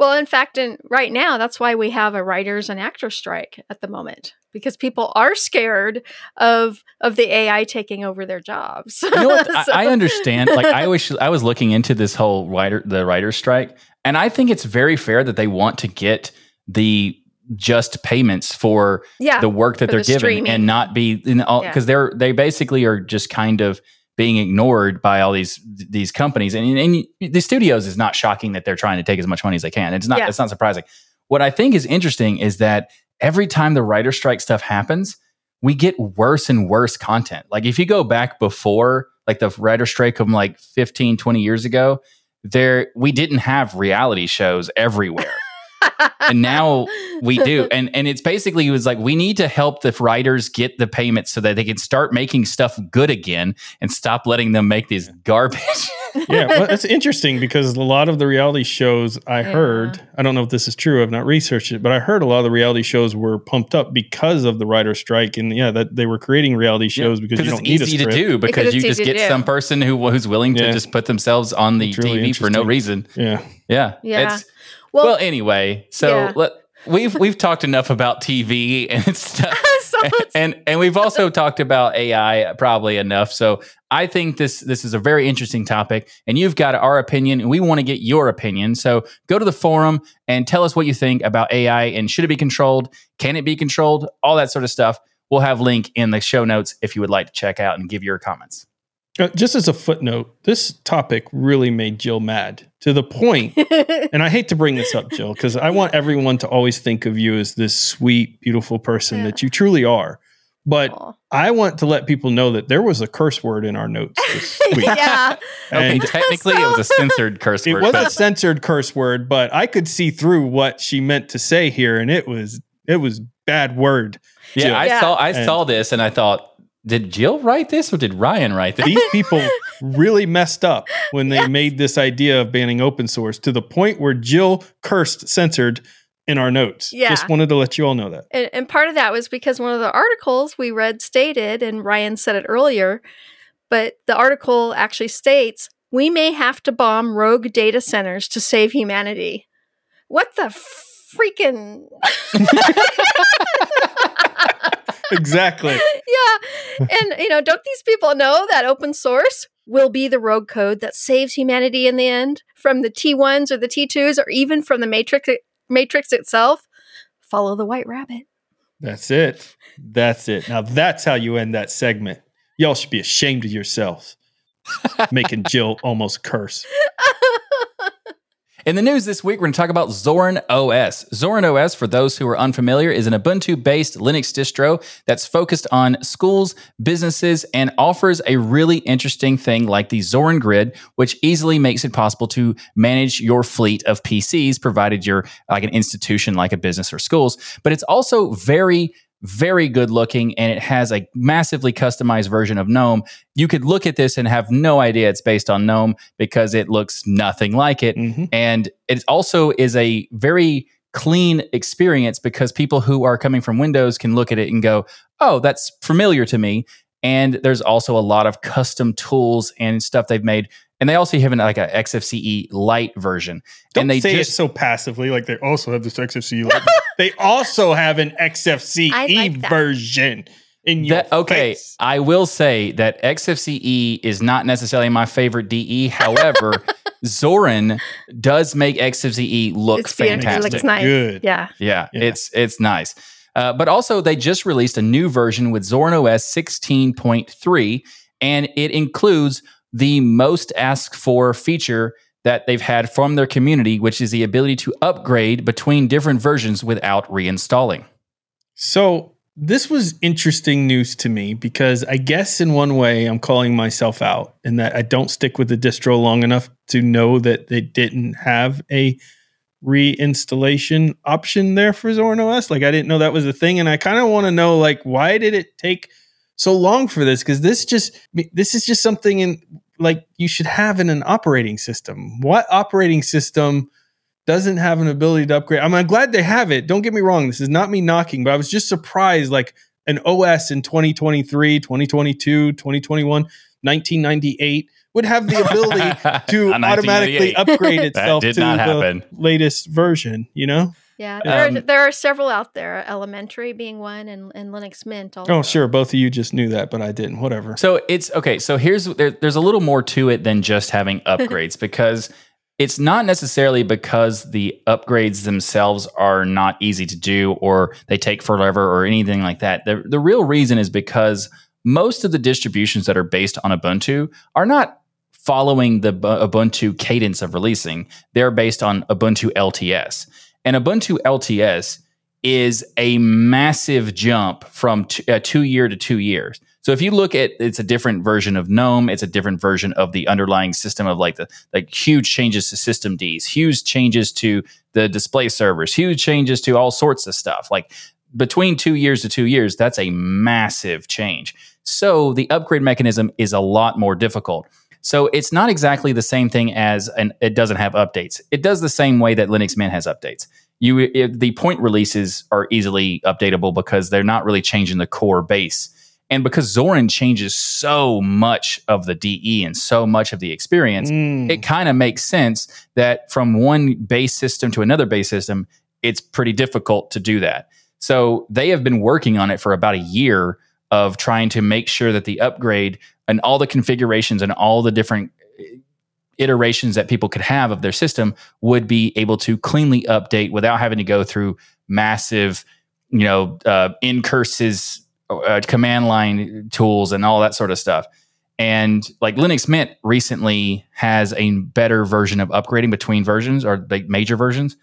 Well, in fact, in, right now, that's why we have a writers and actors strike at the moment because people are scared of of the AI taking over their jobs. you know what? I, So- I understand. Like I was, I was looking into this whole writer, the writer's strike, and I think it's very fair that they want to get the just payments for yeah, the work that they're the given streaming. and not be in all Yeah. because they're they basically are just kind of being ignored by all these these companies. And, and the studios is not shocking that they're trying to take as much money as they can. It's not Yeah. it's not surprising. What i think is interesting is that every time the writer strike stuff happens we get worse and worse content. Like if you go back before like the writer strike from like 15 20 years ago there we didn't have reality shows everywhere and now we do and and it's basically it was like we need to help the writers get the payments so that they can start making stuff good again and stop letting them make these garbage yeah, well, that's interesting because a lot of the reality shows I Yeah. heard, I don't know if this is true, I've not researched it, but I heard a lot of the reality shows were pumped up because of the writer strike. And yeah, that they were creating reality shows because you it's don't need a easy to do because you just get some person who who's willing to Yeah. just put themselves on the really TV for no reason Yeah. yeah Yeah. It's- well, well, anyway so Yeah. let, we've we've talked enough about TV and stuff so and and we've also talked about AI probably enough. So I think this this is a very interesting topic, and you've got our opinion, and we want to get your opinion. So go to the forum and tell us what you think about AI and should it be controlled? Can it be controlled? All that sort of stuff. We'll have link in the show notes if you would like to check out and give your comments. Just as a footnote, this topic really made Jill mad to the point, and I hate to bring this up, Jill, because I want everyone to always think of you as this sweet, beautiful person Yeah. that you truly are. But Aw. I want to let people know that there was a curse word in our notes this week. yeah. Okay, And technically it was a censored curse it word. It was but a censored curse word, but I could see through what she meant to say here, and it was it was bad word. yeah, I Yeah. saw I And- saw this and I thought, did Jill write this or did Ryan write this? These people really messed up when they made this idea of banning open source to the point where Jill cursed censored in our notes. Yeah. Just wanted to let you all know that. And, and part of that was because one of the articles we read stated, and Ryan said it earlier, but the article actually states we may have to bomb rogue data centers to save humanity. What the freaking. Exactly. yeah. And, you know, don't these people know that open source will be the rogue code that saves humanity in the end from the T1s or the T2s or even from the Matrix, Matrix itself? Follow the white rabbit. That's it. That's it. Now that's how you end that segment. Y'all should be ashamed of yourselves. Making Jill almost curse. In the news this week, we're going to talk about Zorin OS. Zorin OS, for those who are unfamiliar, is an Ubuntu based Linux distro that's focused on schools, businesses, and offers a really interesting thing like the Zorin Grid, which easily makes it possible to manage your fleet of PCs, provided you're like an institution like a business or schools. But it's also very very good looking and it has a massively customized version of GNOME. You could look at this and have no idea it's based on GNOME because it looks nothing like it. Mhm. And it also is a very clean experience because people who are coming from Windows can look at it and go, oh, that's familiar to me. And there's also a lot of custom tools and stuff they've made. And they also have an, like a XFCE light version. Don't and they say just it so passively, like they also have this XFCE. like- they also have an XFCE like version in your That, okay, face. I will say that XFCE is not necessarily my favorite DE. However, Zorin does make XFCE look It's beautiful. It fantastic. looks nice. Good. Yeah. Yeah, Yeah. it's it's nice. Uh, but also, they just released a new version with Zorin OS 16.3, and it includes the most asked for feature that they've had from their community, which is the ability to upgrade between different versions without reinstalling. So this was interesting news to me because I guess in one way I'm calling myself out in that I don't stick with the distro long enough to know that they didn't have a reinstallation option there for Zorin OS. Like I didn't know that was a thing, and I kind of want to know like why did it take so long for this? Because this just this is just something in like you should have in an operating system. What operating system? doesn't have an ability to upgrade. I mean, I'm glad they have it. Don't get me wrong. This is not me knocking, but I was just surprised like an OS in 2023, 2022, 2021, 1998 would have the ability to automatically 1998. upgrade itself to the latest version, you know? Yeah. There, Um, are, there are several out there, Elementary being one and, and Linux Mint. Also. Oh, sure. Both of you just knew that, but I didn't. Whatever. So it's okay. So here's there, there's a little more to it than just having upgrades because it's not necessarily because the upgrades themselves are not easy to do or they take forever or anything like that. The, the real reason is because most of the distributions that are based on Ubuntu are not following the Bu- Ubuntu cadence of releasing. They're based on Ubuntu LTS. And Ubuntu LTS is a massive jump from uh, two year to two years. So if you look at it's a different version of GNOME, it's a different version of the underlying system of like the like huge changes to system Ds, huge changes to the display servers, huge changes to all sorts of stuff. Like between two years to two years, that's a massive change. So the upgrade mechanism is a lot more difficult. So it's not exactly the same thing as and it doesn't have updates. It does the same way that Linux Mint has updates. You it, the point releases are easily updatable because they're not really changing the core base. And because Zorin changes so much of the DE and so much of the experience, Mm. it kind of makes sense that from one base system to another base system, it's pretty difficult to do that. So they have been working on it for about a year of trying to make sure that the upgrade and all the configurations and all the different uh, iterations that people could have of their system would be able to cleanly update without having to go through massive, you know, uh, ncurses, uh, command line tools, and all that sort of stuff. And like Linux Mint recently has a better version of upgrading between versions or like major versions.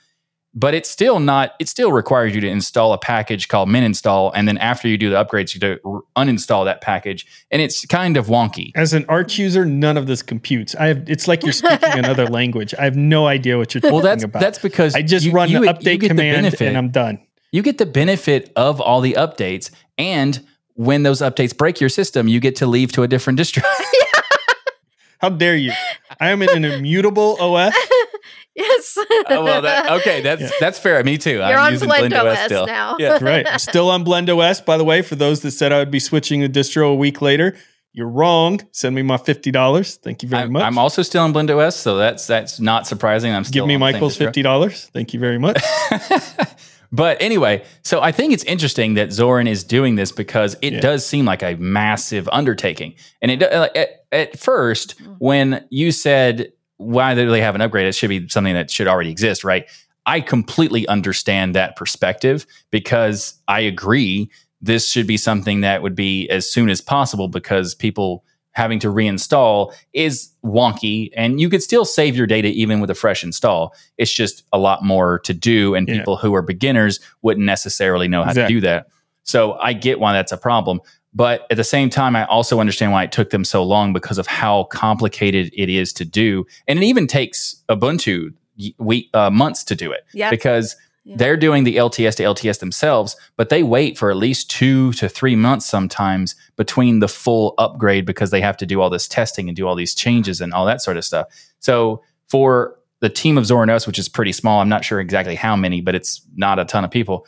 But it's still not. It still requires you to install a package called min install, and then after you do the upgrades, you r- uninstall that package, and it's kind of wonky. As an Arch user, none of this computes. I have. It's like you're speaking another language. I have no idea what you're talking that's about. that's because I just you- run you- the update get command benefit. and I'm done. you get the benefit of all the updates and when those updates break your system you get to leave to a different distro How dare you? I am in an immutable OS. yes. Oh, well that, okay that's Yeah. that's fair me too You're i'm on using Blend blend OS os still now. yeah Right. I'm still on Blend OS, by the way. For those that said I would be switching the distro a week later, you're wrong. Send me my fifty dollars. Thank you very I'm, much. I'm also still on blend os so that's that's not surprising i'm still Give me on the same Michael's distro. fifty dollars. Thank you very much. but anyway, so I think it's interesting that Zorin is doing this because it Yeah. does seem like a massive undertaking. And it like, at, at first, Mm. when you said why do they have an upgrade, it should be something that should already exist, right? I completely understand that perspective because I agree this should be something that would be as soon as possible because people having to reinstall is wonky and you could still save your data even with a fresh install. It's just a lot more to do and Yeah. people who are beginners wouldn't necessarily know how Exactly. to do that. So I get why that's a problem. But at the same time, I also understand why it took them so long because of how complicated it is to do. And it even takes Ubuntu week, uh, months to do it Yeah. because Yeah. they're doing the LTS to LTS themselves, but they wait for at least two to three months sometimes between the full upgrade because they have to do all this testing and do all these changes and all that sort of stuff. So for the team of Zorin OS, which is pretty small, I'm not sure exactly how many, but it's not a ton of people.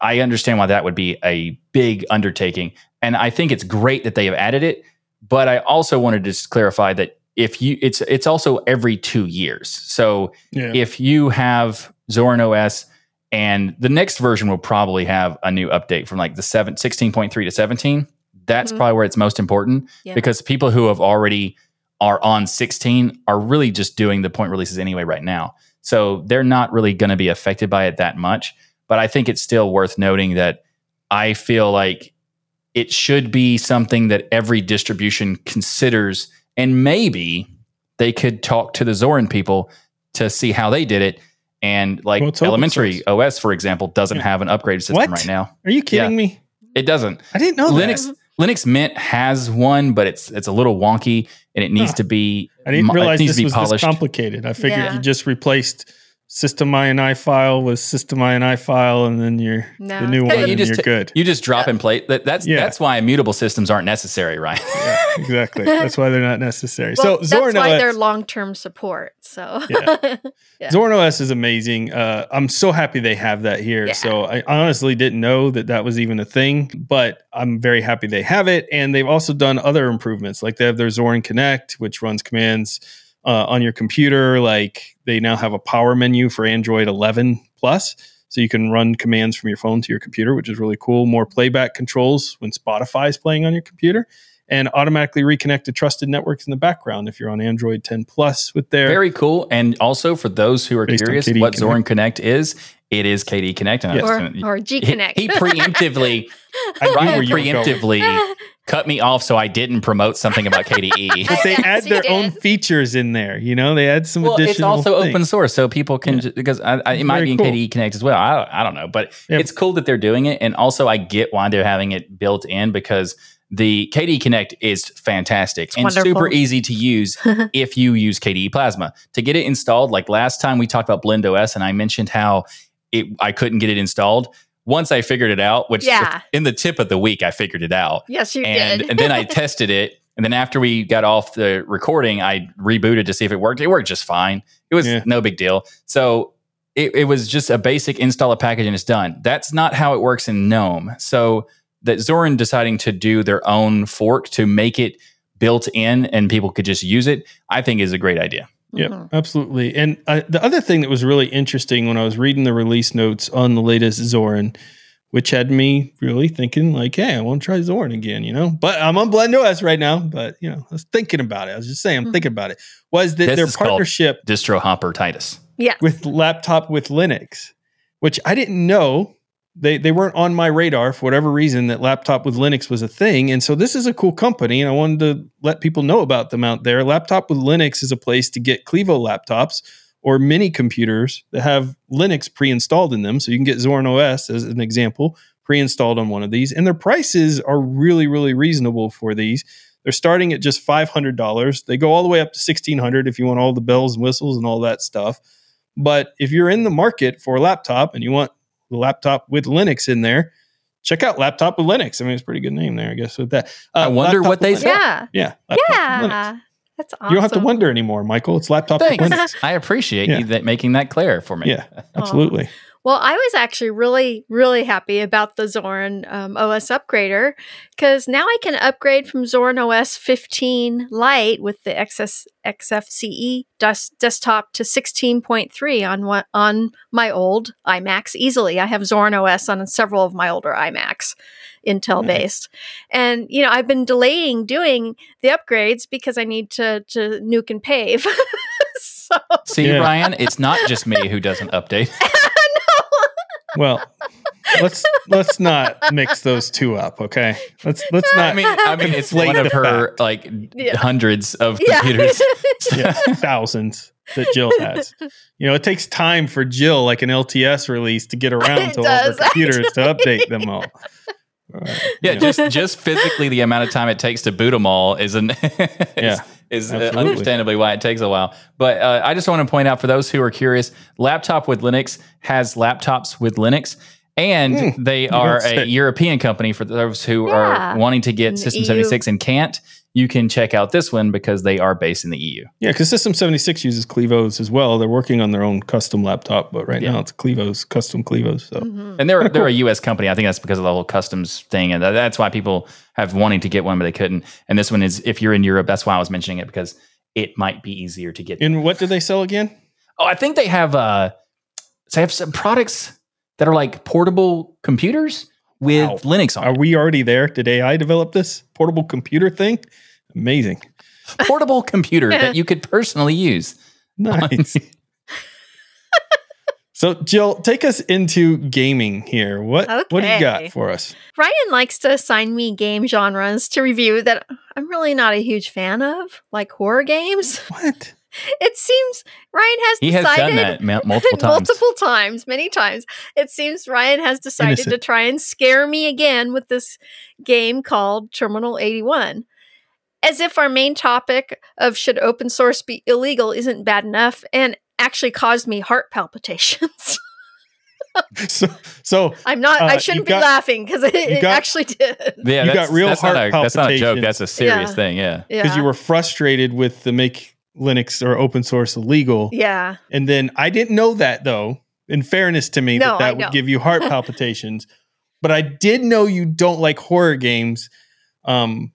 I understand why that would be a big undertaking. And I think it's great that they have added it. But I also wanted to just clarify that if you it's it's also every two years. So Yeah. if you have Zorin OS and the next version will probably have a new update from like the 7 16.3 to 17, that's Mhm. probably where it's most important Yeah. because people who have already are on 16 are really just doing the point releases anyway right now. So they're not really going to be affected by it that much, but I think it's still worth noting that I feel like it should be something that every distribution considers and maybe they could talk to the Zorin people to see how they did it. And like Well, elementary source. OS, for example, doesn't Yeah. have an upgrade system What? right now. Are you kidding me? It doesn't. I didn't know Linux that. Linux Mint has one, but it's it's a little wonky and it needs Huh. to be. I didn't mo- it realize needs this to be was this complicated. I figured Yeah. you just replaced system ini file with system ini file, and then you're No. the new Yeah, one, you and just you're good. You just drop and play. That, that's Yeah. that's why immutable systems aren't necessary, right? yeah, exactly. That's why they're not necessary. Well, so that's Zorin why OS, they're long-term support. So Yeah. Yeah. Zorin OS is amazing. Uh, I'm so happy they have that here. Yeah. So I honestly didn't know that that was even a thing, but I'm very happy they have it. And they've also done other improvements, like they have their Zorin Connect, which runs commands uh, on your computer. Like they now have a power menu for Android 11 plus. So you can run commands from your phone to your computer, which is really cool. More playback controls when Spotify is playing on your computer, and automatically reconnect to trusted networks in the background if you're on Android 10 plus with their Very cool. And also for those who are curious what Connect. Zorin Connect is, it is KDE Connect. And Yes. or, or G Connect. he preemptively I knew Ryan where you were going. preemptively cut me off so I didn't promote something about KDE. but they add their own features in there. You know, they add some well, additional. it's also things. open source, so people can Yeah. ju- because I, I, it might Very be in cool. KDE Connect as well. I don't, I don't know, but Yeah. it's cool that they're doing it, and also I get why they're having it built in because the KDE Connect is fantastic and wonderful. super easy to use if you use KDE Plasma to get it installed. Like last time we talked about Blend OS, and I mentioned how it I couldn't get it installed. Once I figured it out, which Yeah. in the tip of the week I figured it out yes, you and did. and then I tested it. And then after we got off the recording, I rebooted to see if it worked. It worked just fine. It was Yeah. no big deal. So it, it was just a basic install a package and it's done. That's not how it works in GNOME. So that Zorin deciding to do their own fork to make it built in and people could just use it, I think is a great idea. Yep, Mhm. absolutely. And uh, the other thing that was really interesting when I was reading the release notes on the latest Zorin, which had me really thinking like, "Hey, I want to try Zorin again," you know. But I'm on Blend OS right now. But you know, I was thinking about it. I was just saying, I'm Mhm. thinking about it. Was that This their is partnership Distro Hopper Titus. yeah, with laptop with Linux, which I didn't know. They, they weren't on my radar for whatever reason that laptop with Linux was a thing. And so this is a cool company, and I wanted to let people know about them out there. Laptop with Linux is a place to get Clevo laptops or mini computers that have Linux pre-installed in them. So you can get Zorin OS as an example pre-installed on one of these, and their prices are really, really reasonable for these. They're starting at just five hundred dollars. They go all the way up to sixteen hundred if you want all the bells and whistles and all that stuff. But if you're in the market for a laptop and you want laptop with Linux in there, check out Laptop with Linux. I mean, it's a pretty good name there, I guess. With that, uh, I wonder what they with say. Yeah. Yeah, Laptop with Linux. Yeah. That's awesome. You don't have to wonder anymore, Michael. It's Laptop Thanks. with Linux. I appreciate Yeah. you that making that clear for me. Yeah, absolutely. Well, I was actually really, really happy about the Zorin um, OS upgrader because now I can upgrade from Zorin OS 15 Lite with the XS, XFCE des- desktop to 16.3 on what on my old iMacs easily. I have Zorin OS on several of my older iMacs, Intel based, and you know I've been delaying doing the upgrades because I need to to nuke and pave. so See, Yeah. Ryan, it's not just me who doesn't update. Well, let's let's not mix those two up, okay? Let's let's not I mean, I mean, it's one of her fact. like Yeah. hundreds of yeah. computers. yeah, thousands that Jill has. You know, it takes time for Jill, like an LTS release, to get around It to all of her does, computers to update them all. All right, Yeah, you know. just just physically the amount of time it takes to boot them all is an Yeah, is uh, absolutely. understandably why it takes a while. But uh, I just want to point out for those who are curious, laptop with Linux has laptops with Linux. And Hmm, they are a. European company for those who Yeah. are wanting to get System 76 and can't. You can check out this one because they are based in the EU. yeah, because System seventy six uses Clevos as well. They're working on their own custom laptop, but right Yeah. now it's Clevos, custom Clevos. So Mhm. And they're Kinda they're cool. a U.S. company. I think that's because of the whole customs thing, and that's why people have wanting to get one, but they couldn't. And this one is if you're in Europe. That's why I was mentioning it because it might be easier to get. and what do they sell again? oh, I think they have uh, they have some products that are like portable computers with Wow. Linux on. Are it. we already there? Did AI develop this portable computer thing? Amazing. portable computer that you could personally use. Nice. so Jill, take us into gaming here. What what do you got for us? Ryan likes to assign me game genres to review that I'm really not a huge fan of, like horror games. What? It seems Ryan has He has decided done that ma- multiple times. multiple times, many times. It seems Ryan has decided to try and scare me again with this game called Terminal 81. As if our main topic of should open source be illegal isn't bad enough and actually caused me heart palpitations. So so I'm not, Uh, I shouldn't got- be laughing because it, it got- actually did. Yeah, You that's, got real that's heart not a, That's not a joke. That's a serious Yeah. thing. Yeah. Yeah. because you were frustrated with the make Linux or open source illegal. yeah. And then I didn't know that though. In fairness to me, No, that I that know. would give you heart palpitations. But I did know you don't like horror games. Um,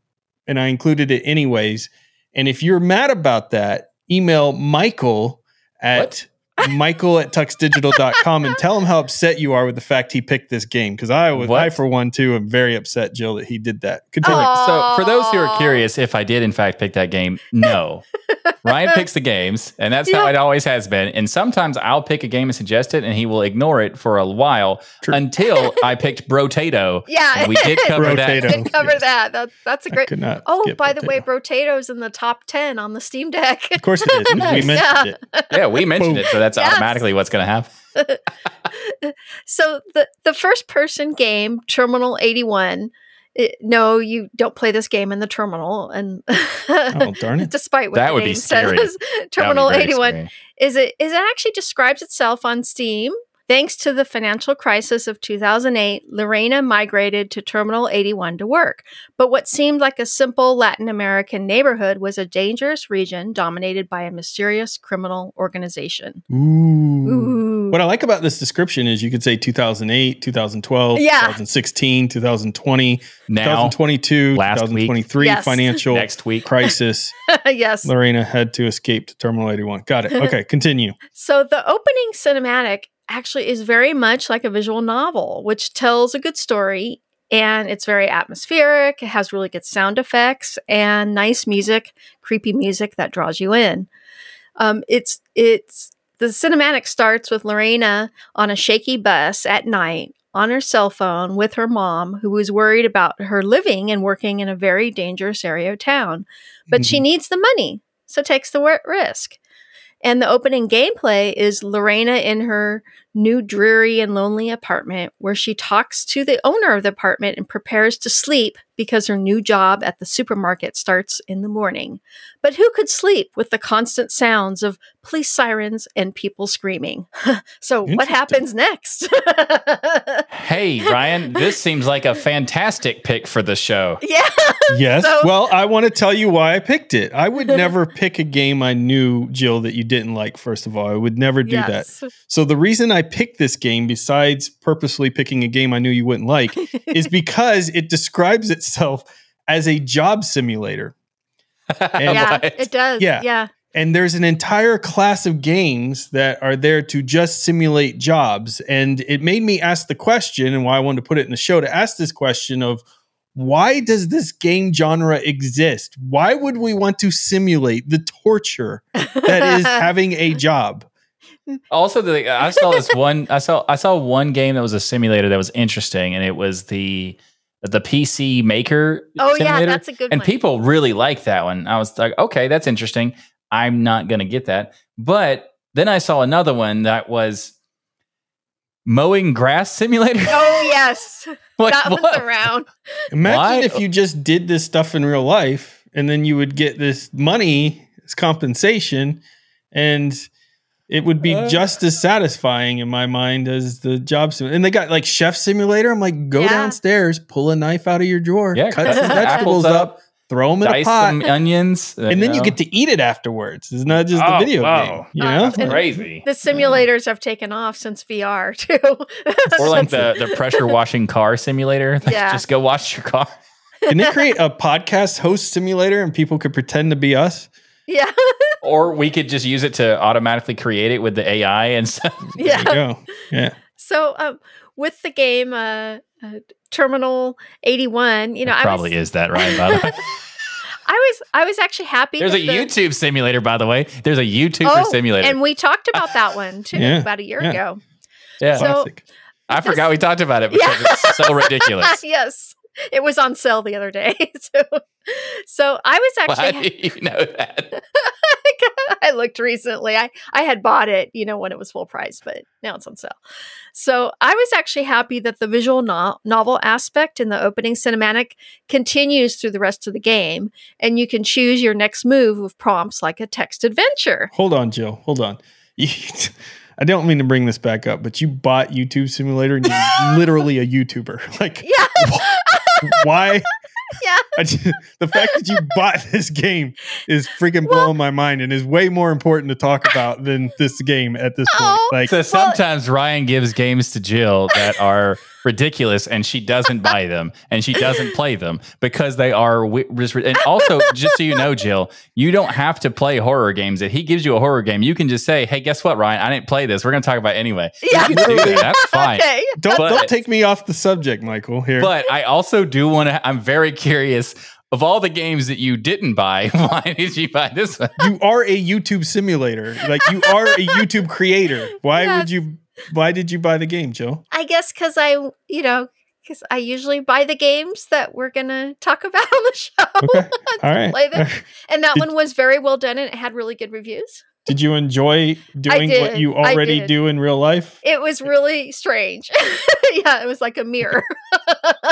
and I included it anyways. And if you're mad about that, email Michael at Michael at tuxdigital.com and tell him how upset you are with the fact he picked this game. Because I was What? I for one too am very upset, Jill, that he did that. Continue. Oh. So, for those who are curious, if I did in fact pick that game, no. Ryan picks the games, and that's how it always has been. And sometimes I'll pick a game and suggest it, and he will ignore it for a while True. until I picked Brotato. Yeah. And we did cover Brotato. that. did cover yes. that. that. That's a great. could not Oh, skip by the way, Potato. Brotato's in the top 10 on the Steam Deck. Of course it is. 'cause We mentioned Yeah. it. Yeah, we mentioned it, so that's Yes. automatically what's going to happen. so the the first person game, Terminal 81. it- no, you don't play this game in the terminal, and Oh, darn it. despite what That would be scary. says, That would be Terminal 81 scary. is it is it actually describes itself on Steam. Thanks to the financial crisis of 2008, Lorena migrated to Terminal 81 to work. But what seemed like a simple Latin American neighborhood was a dangerous region dominated by a mysterious criminal organization. Ooh. Ooh. What I like about this description is you could say 2008, 2012, Yeah. 2016, 2020, Now, 2022, last week. 2023 Yes. financial next week. crisis. yes. Lorena had to escape to Terminal 81. Got it. Okay, continue. So the opening cinematic actually is very much like a visual novel, which tells a good story and it's very atmospheric. It has really good sound effects and nice music, creepy music that draws you in. Um, it's it's the cinematic starts with Lorena on a shaky bus at night on her cell phone with her mom, who is worried about her living and working in a very dangerous area of town. But she mm-hmm. needs the money, so takes the risk. And the opening gameplay is Lorena in her new dreary and lonely apartment where she talks to the owner of the apartment and prepares to sleep because her new job at the supermarket starts in the morning. But who could sleep with the constant sounds of police sirens and people screaming? so, what happens next? Hey, Ryan, this seems like a fantastic pick for the show. yeah. Yes. So- well, I want to tell you why I picked it. I would never pick a game I knew, Jill, that you didn't like, first of all. I would never do that. So the reason I picked this game, besides purposely picking a game I knew you wouldn't like, is because it describes itself as a job simulator. And- yeah, What? it does. Yeah. Yeah. And there's an entire class of games that are there to just simulate jobs. And it made me ask the question, and why I wanted to put it in the show to ask this question of why does this game genre exist? Why would we want to simulate the torture that is having a job? Also, the I saw this one. I saw I saw one game that was a simulator that was interesting, and it was the the PC Maker. oh, yeah. That's a good one. and one. people really like that one. I was like, okay, that's interesting. I'm not gonna get that. But then I saw another one that was mowing grass simulator. oh, yes. Like, that was what? around. Imagine Why? if you just did this stuff in real life and then you would get this money as compensation and it would be Uh. just as satisfying in my mind as the job sim. And they got like chef simulator. I'm like, go Yeah. downstairs, pull a knife out of your drawer, Yeah, cut cut some some vegetables up, up, throw them in a pot, some onions, and then you get to eat it afterwards. It's not just the Oh, video wow. game. You Uh, know? and- crazy. The simulators have taken off since VR, too. Or like the, the pressure washing car simulator. Like, Yeah. Just go wash your car. Can they create a podcast host simulator and people could pretend to be us? Yeah. Or we could just use it to automatically create it with the AI and stuff. There Yeah. you go. Yeah. So, um, with the game uh, uh, Terminal 81, you know, I Probably was, is that right, by the way. I was I was actually happy. There's a the- YouTube simulator, by the way. There's a YouTuber Oh, simulator. and we talked about that one too Yeah, about a year yeah. ago. yeah. So- Classic. I forgot we talked about it because Yeah. it's so ridiculous. yes, it was on sale the other day. so, so I was Why actually do you know that? I looked recently. I I had bought it, you know, when it was full price, but now it's on sale. So I was actually happy that the visual no- novel aspect in the opening cinematic continues through the rest of the game, and you can choose your next move with prompts like a text adventure. Hold on, Jill. Hold on. I don't mean to bring this back up, but you bought YouTube Simulator and you're literally a YouTuber. Like, Yeah, why? yeah. Just- the fact that you bought this game is freaking Well- blowing my mind and is way more important to talk about than this game at this point. Oh. Like, So sometimes Ryan gives games to Jill that are ridiculous and she doesn't buy them and she doesn't play them because they are wi- and also just so you know Jill you don't have to play horror games if he gives you a horror game you can just say hey guess what Ryan I didn't play this we're going to talk about it anyway Yeah. you can do that that's fine Okay. don't but- don't take me off the subject, Michael. Here, but I also do want to I'm very curious of all the games that you didn't buy why did you buy this one you are a YouTube simulator. Like, you are a YouTube creator. Why Yeah. would you? Why did you buy the game, Jill? I guess because I, you know, because I usually buy the games that we're gonna talk about on the show, Okay, all right. play them. and that Did- one was very well done and it had really good reviews. Did you enjoy doing what you already do in real life? It was really strange. yeah, it was like a mirror.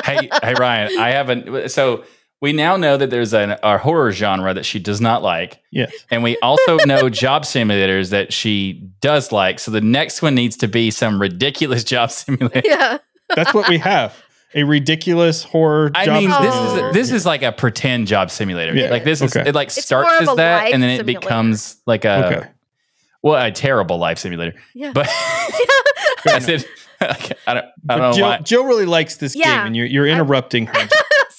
hey, hey, Ryan, I haven't. So we now know that there's an, a horror genre that she does not like, Yes. and we also know job simulators that she does like. So the next one needs to be some ridiculous job simulator. yeah. That's what we have. A ridiculous horror I job mean, this is this is like a pretend job simulator. Yeah. Like this is Okay. it. Like It's starts as that, and then it simulator. becomes like a Okay. well, a terrible life simulator. Yeah. But I said, like, I don't, I don't know Jill, why. Jill really likes this Yeah. game, and you're, you're interrupting her.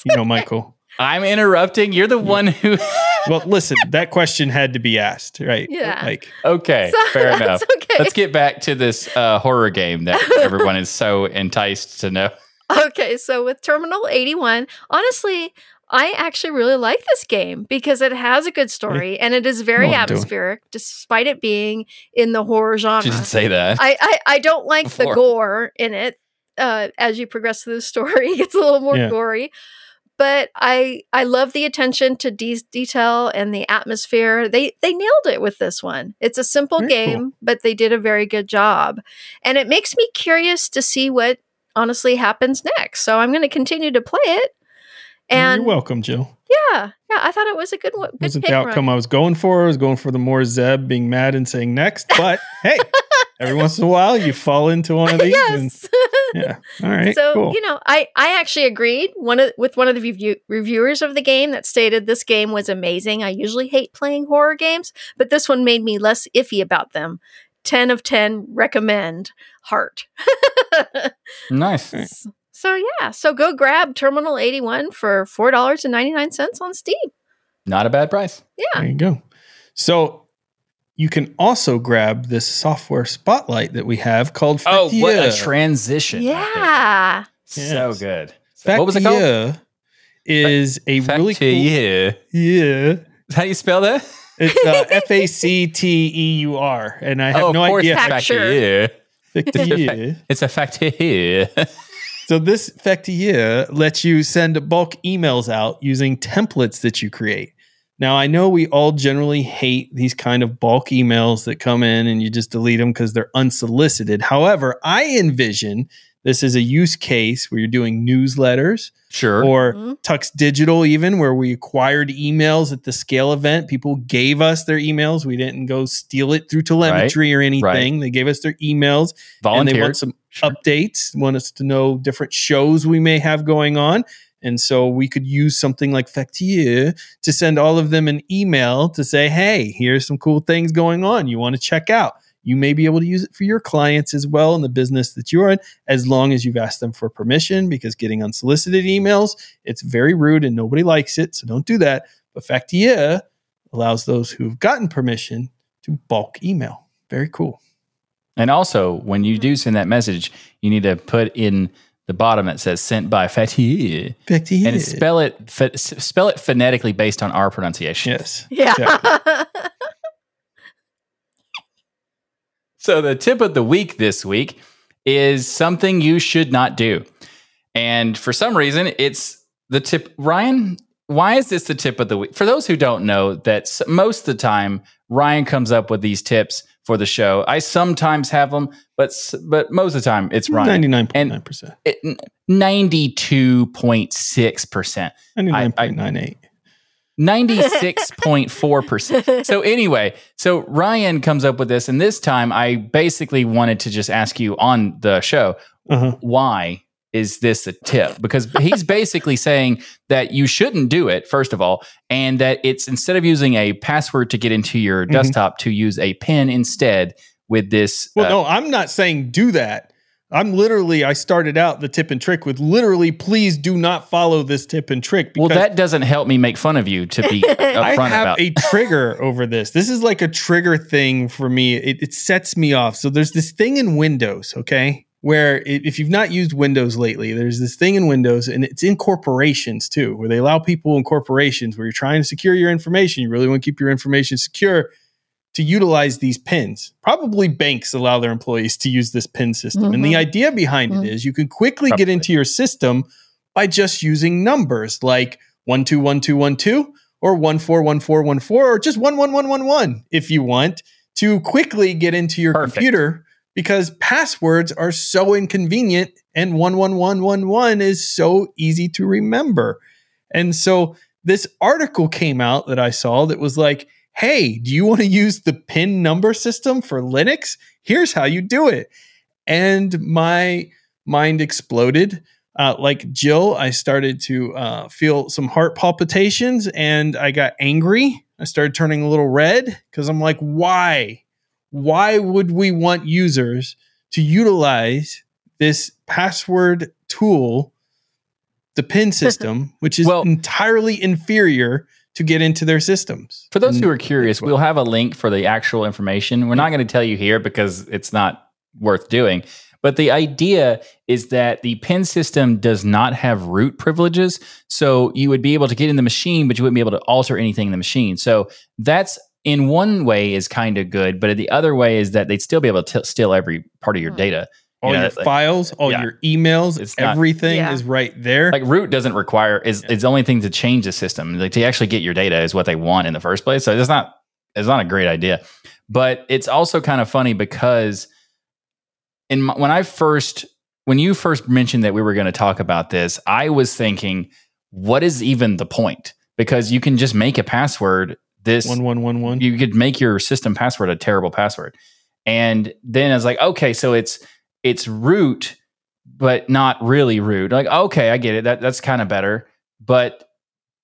you know, Michael. I'm interrupting. You're the one who. Well, listen, that question had to be asked, right? Yeah. Like, okay, So fair that's enough. Okay. Let's get back to this uh, horror game that everyone is so enticed to know. Okay, so with Terminal 81, honestly, I actually really like this game because it has a good story and it is very know what doing. atmospheric despite it being in the horror genre. She didn't say that. I, I, I don't like the gore in it. Uh, as you progress through the story, it gets a little more Yeah. gory. But I I love the attention to de- detail and the atmosphere. They they nailed it with this one. It's a simple Very game, cool. but they did a very good job. And it makes me curious to see what honestly happens next. So I'm going to continue to play it. And You're welcome, Jill. yeah, yeah, I thought it was a good one. Good Wasn't the Ryan. outcome I was going for. I was going for the more Zeb being mad and saying next. But hey, every once in a while you fall into one of these. And, yes. yeah. All right. so cool. you know, I I actually agreed one of with one of the review, reviewers of the game that stated this game was amazing. I usually hate playing horror games, but this one made me less iffy about them. Ten of ten recommend. Heart. Nice. S- so yeah, so go grab Terminal eighty one for four dollars and ninety nine cents on Steam. Not a bad price. Yeah. There you go. So you can also grab this software spotlight that we have called Oh, what a transition. Yeah. So Yes. good. What was it called? Is a really cool. Yeah. Yeah. How do you spell that? It's uh, F A C T E U R, and I have oh, no course, idea. Facture. Factia. Factia. It's a Factia. So this Facteur lets you send bulk emails out using templates that you create. Now I know we all generally hate these kind of bulk emails that come in and you just delete them because they're unsolicited. However, I envision this is a use case where you're doing newsletters sure. or Mhm. Tux Digital, even where we acquired emails at the scale event. People gave us their emails. We didn't go steal it through telemetry or anything. They gave us their emails and they want some Sure. updates, want us to know different shows we may have going on. And so we could use something like Facteur to send all of them an email to say, hey, here's some cool things going on you want to check out. You may be able to use it for your clients as well in the business that you're in, as long as you've asked them for permission, because getting unsolicited emails, it's very rude and nobody likes it. So don't do that. But Facteur allows those who've gotten permission to bulk email. Very cool. And also, when you mm-hmm. do send that message, you need to put in the bottom that says "sent by Fatih" Facteur. and spell it ph- spell it phonetically based on our pronunciation. Yes. Yeah. So the tip of the week this week is something you should not do. And for some reason, it's the tip. Ryan, why is this the tip of the week? For those who don't know, that most of the time Ryan comes up with these tips for the show. I sometimes have them, but but most of the time it's Ryan. Ninety nine point nine percent. Ninety two point six percent. Ninety nine point nine eight. 96.4%. So anyway, so Ryan comes up with this and this time I basically wanted to just ask you on the show, Uh-huh. why is this a tip? Because he's basically saying that you shouldn't do it first of all and that it's instead of using a password to get into your Mhm. desktop to use a pin instead with this Well, uh, no, I'm not saying do that. I'm literally. I started out the tip and trick with literally, please do not follow this tip and trick. well that doesn't help me make fun of you to be upfront I upfront have about a trigger over this. This is like a trigger thing for me. It, it sets me off. So there's this thing in Windows, okay, where i if you've not used Windows lately, there's this thing in Windows, and it's in corporations too, where they allow people in corporations where you're trying to secure your information. You really want to keep your information secure to utilize these pins. Probably banks allow their employees to use this pin system. And the Mhm. idea behind Mhm. it is you can quickly get into your system by just using numbers like 121212 or 141414 or just 11111 if you want to quickly get into your Perfect. computer because passwords are so inconvenient and 11111 is so easy to remember. And so this article came out that I saw that was like, hey, do you want to use the pin number system for Linux? Here's how you do it. And my mind exploded. Uh, like Jill, I started to uh, feel some heart palpitations and I got angry. I started turning a little red because I'm like, why? Why would we want users to utilize this password tool, the PIN system, which is Well- entirely inferior to get into their systems? For those who are curious, well. we'll have a link for the actual information. We're not going to tell you here because it's not worth doing. But the idea is that the PIN system does not have root privileges. So you would be able to get in the machine, but you wouldn't be able to alter anything in the machine. So that's in one way is kind of good. But the other way is that they'd still be able to t- steal every part of your Hmm. data. All You know, your like- files, all yeah. your emails, It's not- everything Yeah. is right there. like root doesn't require is it's the only thing to change the system like to actually get your data is what they want in the first place so it's not it's not a great idea but it's also kind of funny because in my, when i first when you first mentioned that we were going to talk about this i was thinking what is even the point because you can just make a password this one one one one. you could make your system password a terrible password. And then I was like, okay, so it's it's root, but not really root. Like, okay, I get it. That that's kind of better. But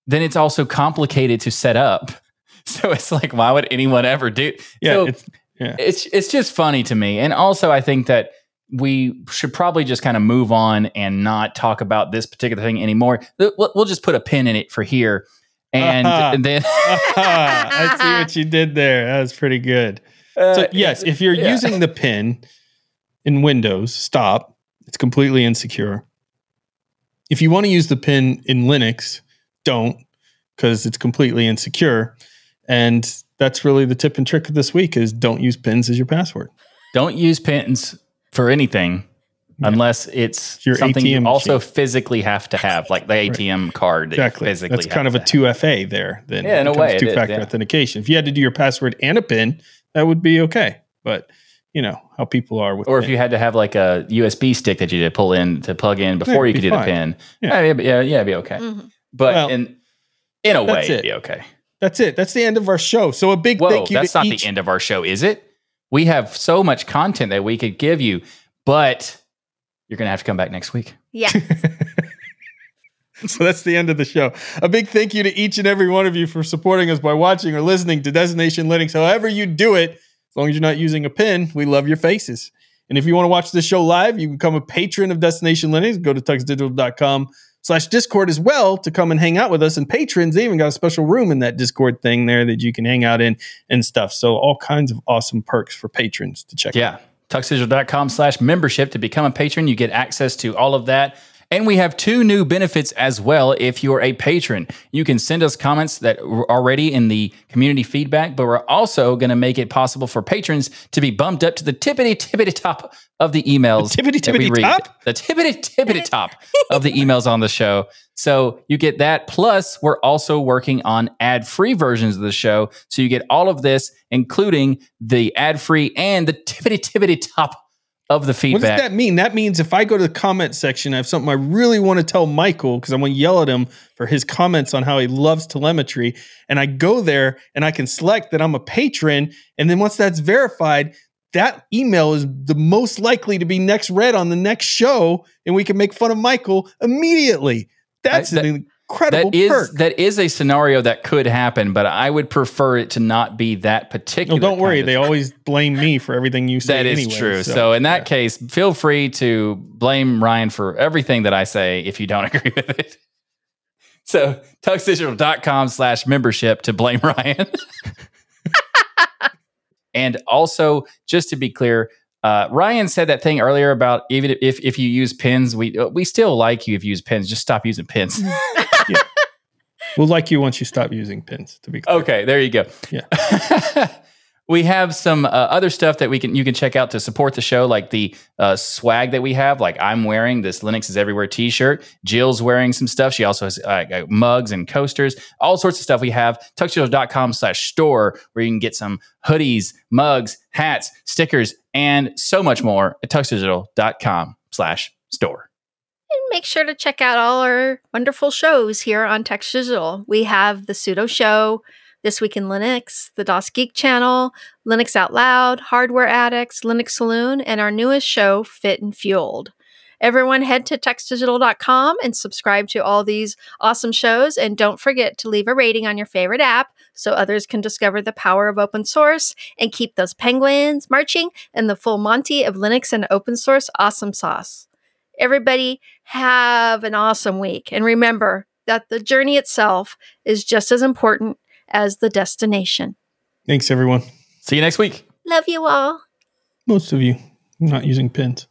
then it's also complicated to set up. So it's like, why would anyone ever do? Yeah, so it's it's it's just funny to me. And also, I think that we should probably just kind of move on and not talk about this particular thing anymore. We'll, just put a pin in it for here, and Uh-huh. then I see what you did there. That was pretty good. So Uh, yes, if you're yeah. using the pin in Windows, stop. It's completely insecure. If you want to use the pin in Linux, don't because it's completely insecure. And that's really the tip and trick of this week is don't use pins as your password. don't use pins for anything Yeah. unless it's Your something ATM you also machine. physically have to have, like the ATM card. That Exactly. Physically That's kind of a two FA there. Then yeah, in a way, two factor yeah. authentication. If you had to do your password and a pin, that would be okay. But you know how people are with Or if pins. you had to have like a USB stick that you did pull in to plug in before it'd you could be do the pin. Yeah. Yeah, yeah, yeah, yeah, it'd be okay. Mhm. But Well, in in a way, that's it'd be okay. That's it. That's the end of our show. So a big Whoa, thank you that's to not each. the end of our show, is it? We have so much content that we could give you, but you're gonna have to come back next week. Yeah. So that's the end of the show. A big thank you to each and every one of you for supporting us by watching or listening to Destination Linux. However you do it, as long as you're not using a pen, we love your faces. And if you want to watch this show live, you can become a patron of Destination Linux. Go to tuxdigital.com slash Discord as well to come and hang out with us. And patrons, they even got a special room in that Discord thing there that you can hang out in and stuff. So all kinds of awesome perks for patrons to check yeah. out. Yeah. Tuxdigital.com slash membership to become a patron. You get access to all of that. And we have two new benefits as well if you're a patron. You can send us comments that were already in the community feedback, but we're also going to make it possible for patrons to be bumped up to the tippity tippity top of the emails. The tippity tippity top? The tippity tippity top of the emails on the show. So you get that. Plus, we're also working on ad free versions of the show. So you get all of this, including the ad free and the tippity tippity top of the feedback. What does that mean? That means if I go to the comment section, I have something I really want to tell Michael because I want to yell at him for his comments on how he loves telemetry. And I go there and I can select that I'm a patron. And then once that's verified, that email is the most likely to be next read on the next show. And we can make fun of Michael immediately. That's I- that- an incredible that is perk. that is a scenario that could happen, but I would prefer it to not be that no, particular. don't worry. They always blame me for everything you say. That is anyway, true. So, in that case, feel free to blame Ryan for everything that I say if you don't agree with it. So tuxdigital.com slash membership to blame Ryan. and also, just to be clear, uh, Ryan said that thing earlier about even if, if you use pins, we uh, we still like you if you use pins. Just stop using pins. we'll like you once you stop using pins, to be clear. Okay, there you go. Yeah. we have some uh, other stuff that we can you can check out to support the show, like the uh, swag that we have. Like I'm wearing this Linux is Everywhere T-shirt. Jill's wearing some stuff. She also has uh, uh, mugs and coasters, all sorts of stuff. We have tuxdigital.com slash store where you can get some hoodies, mugs, hats, stickers, and so much more at tuxdigital.com slash store. And make sure to check out all our wonderful shows here on Tux Digital. We have the Sudo Show, This Week in Linux, the DasGeek Channel, Linux Out Loud, Hardware Addicts, Linux Saloon, and our newest show, Fit and Fueled. Everyone head to tuxdigital.com and subscribe to all these awesome shows. And don't forget to leave a rating on your favorite app so others can discover the power of open source and keep those penguins marching in the full Monty of Linux and open source awesome sauce. Everybody have an awesome week. And remember that the journey itself is just as important as the destination. Thanks, everyone. See you next week. Love you all. Most of you not using pins.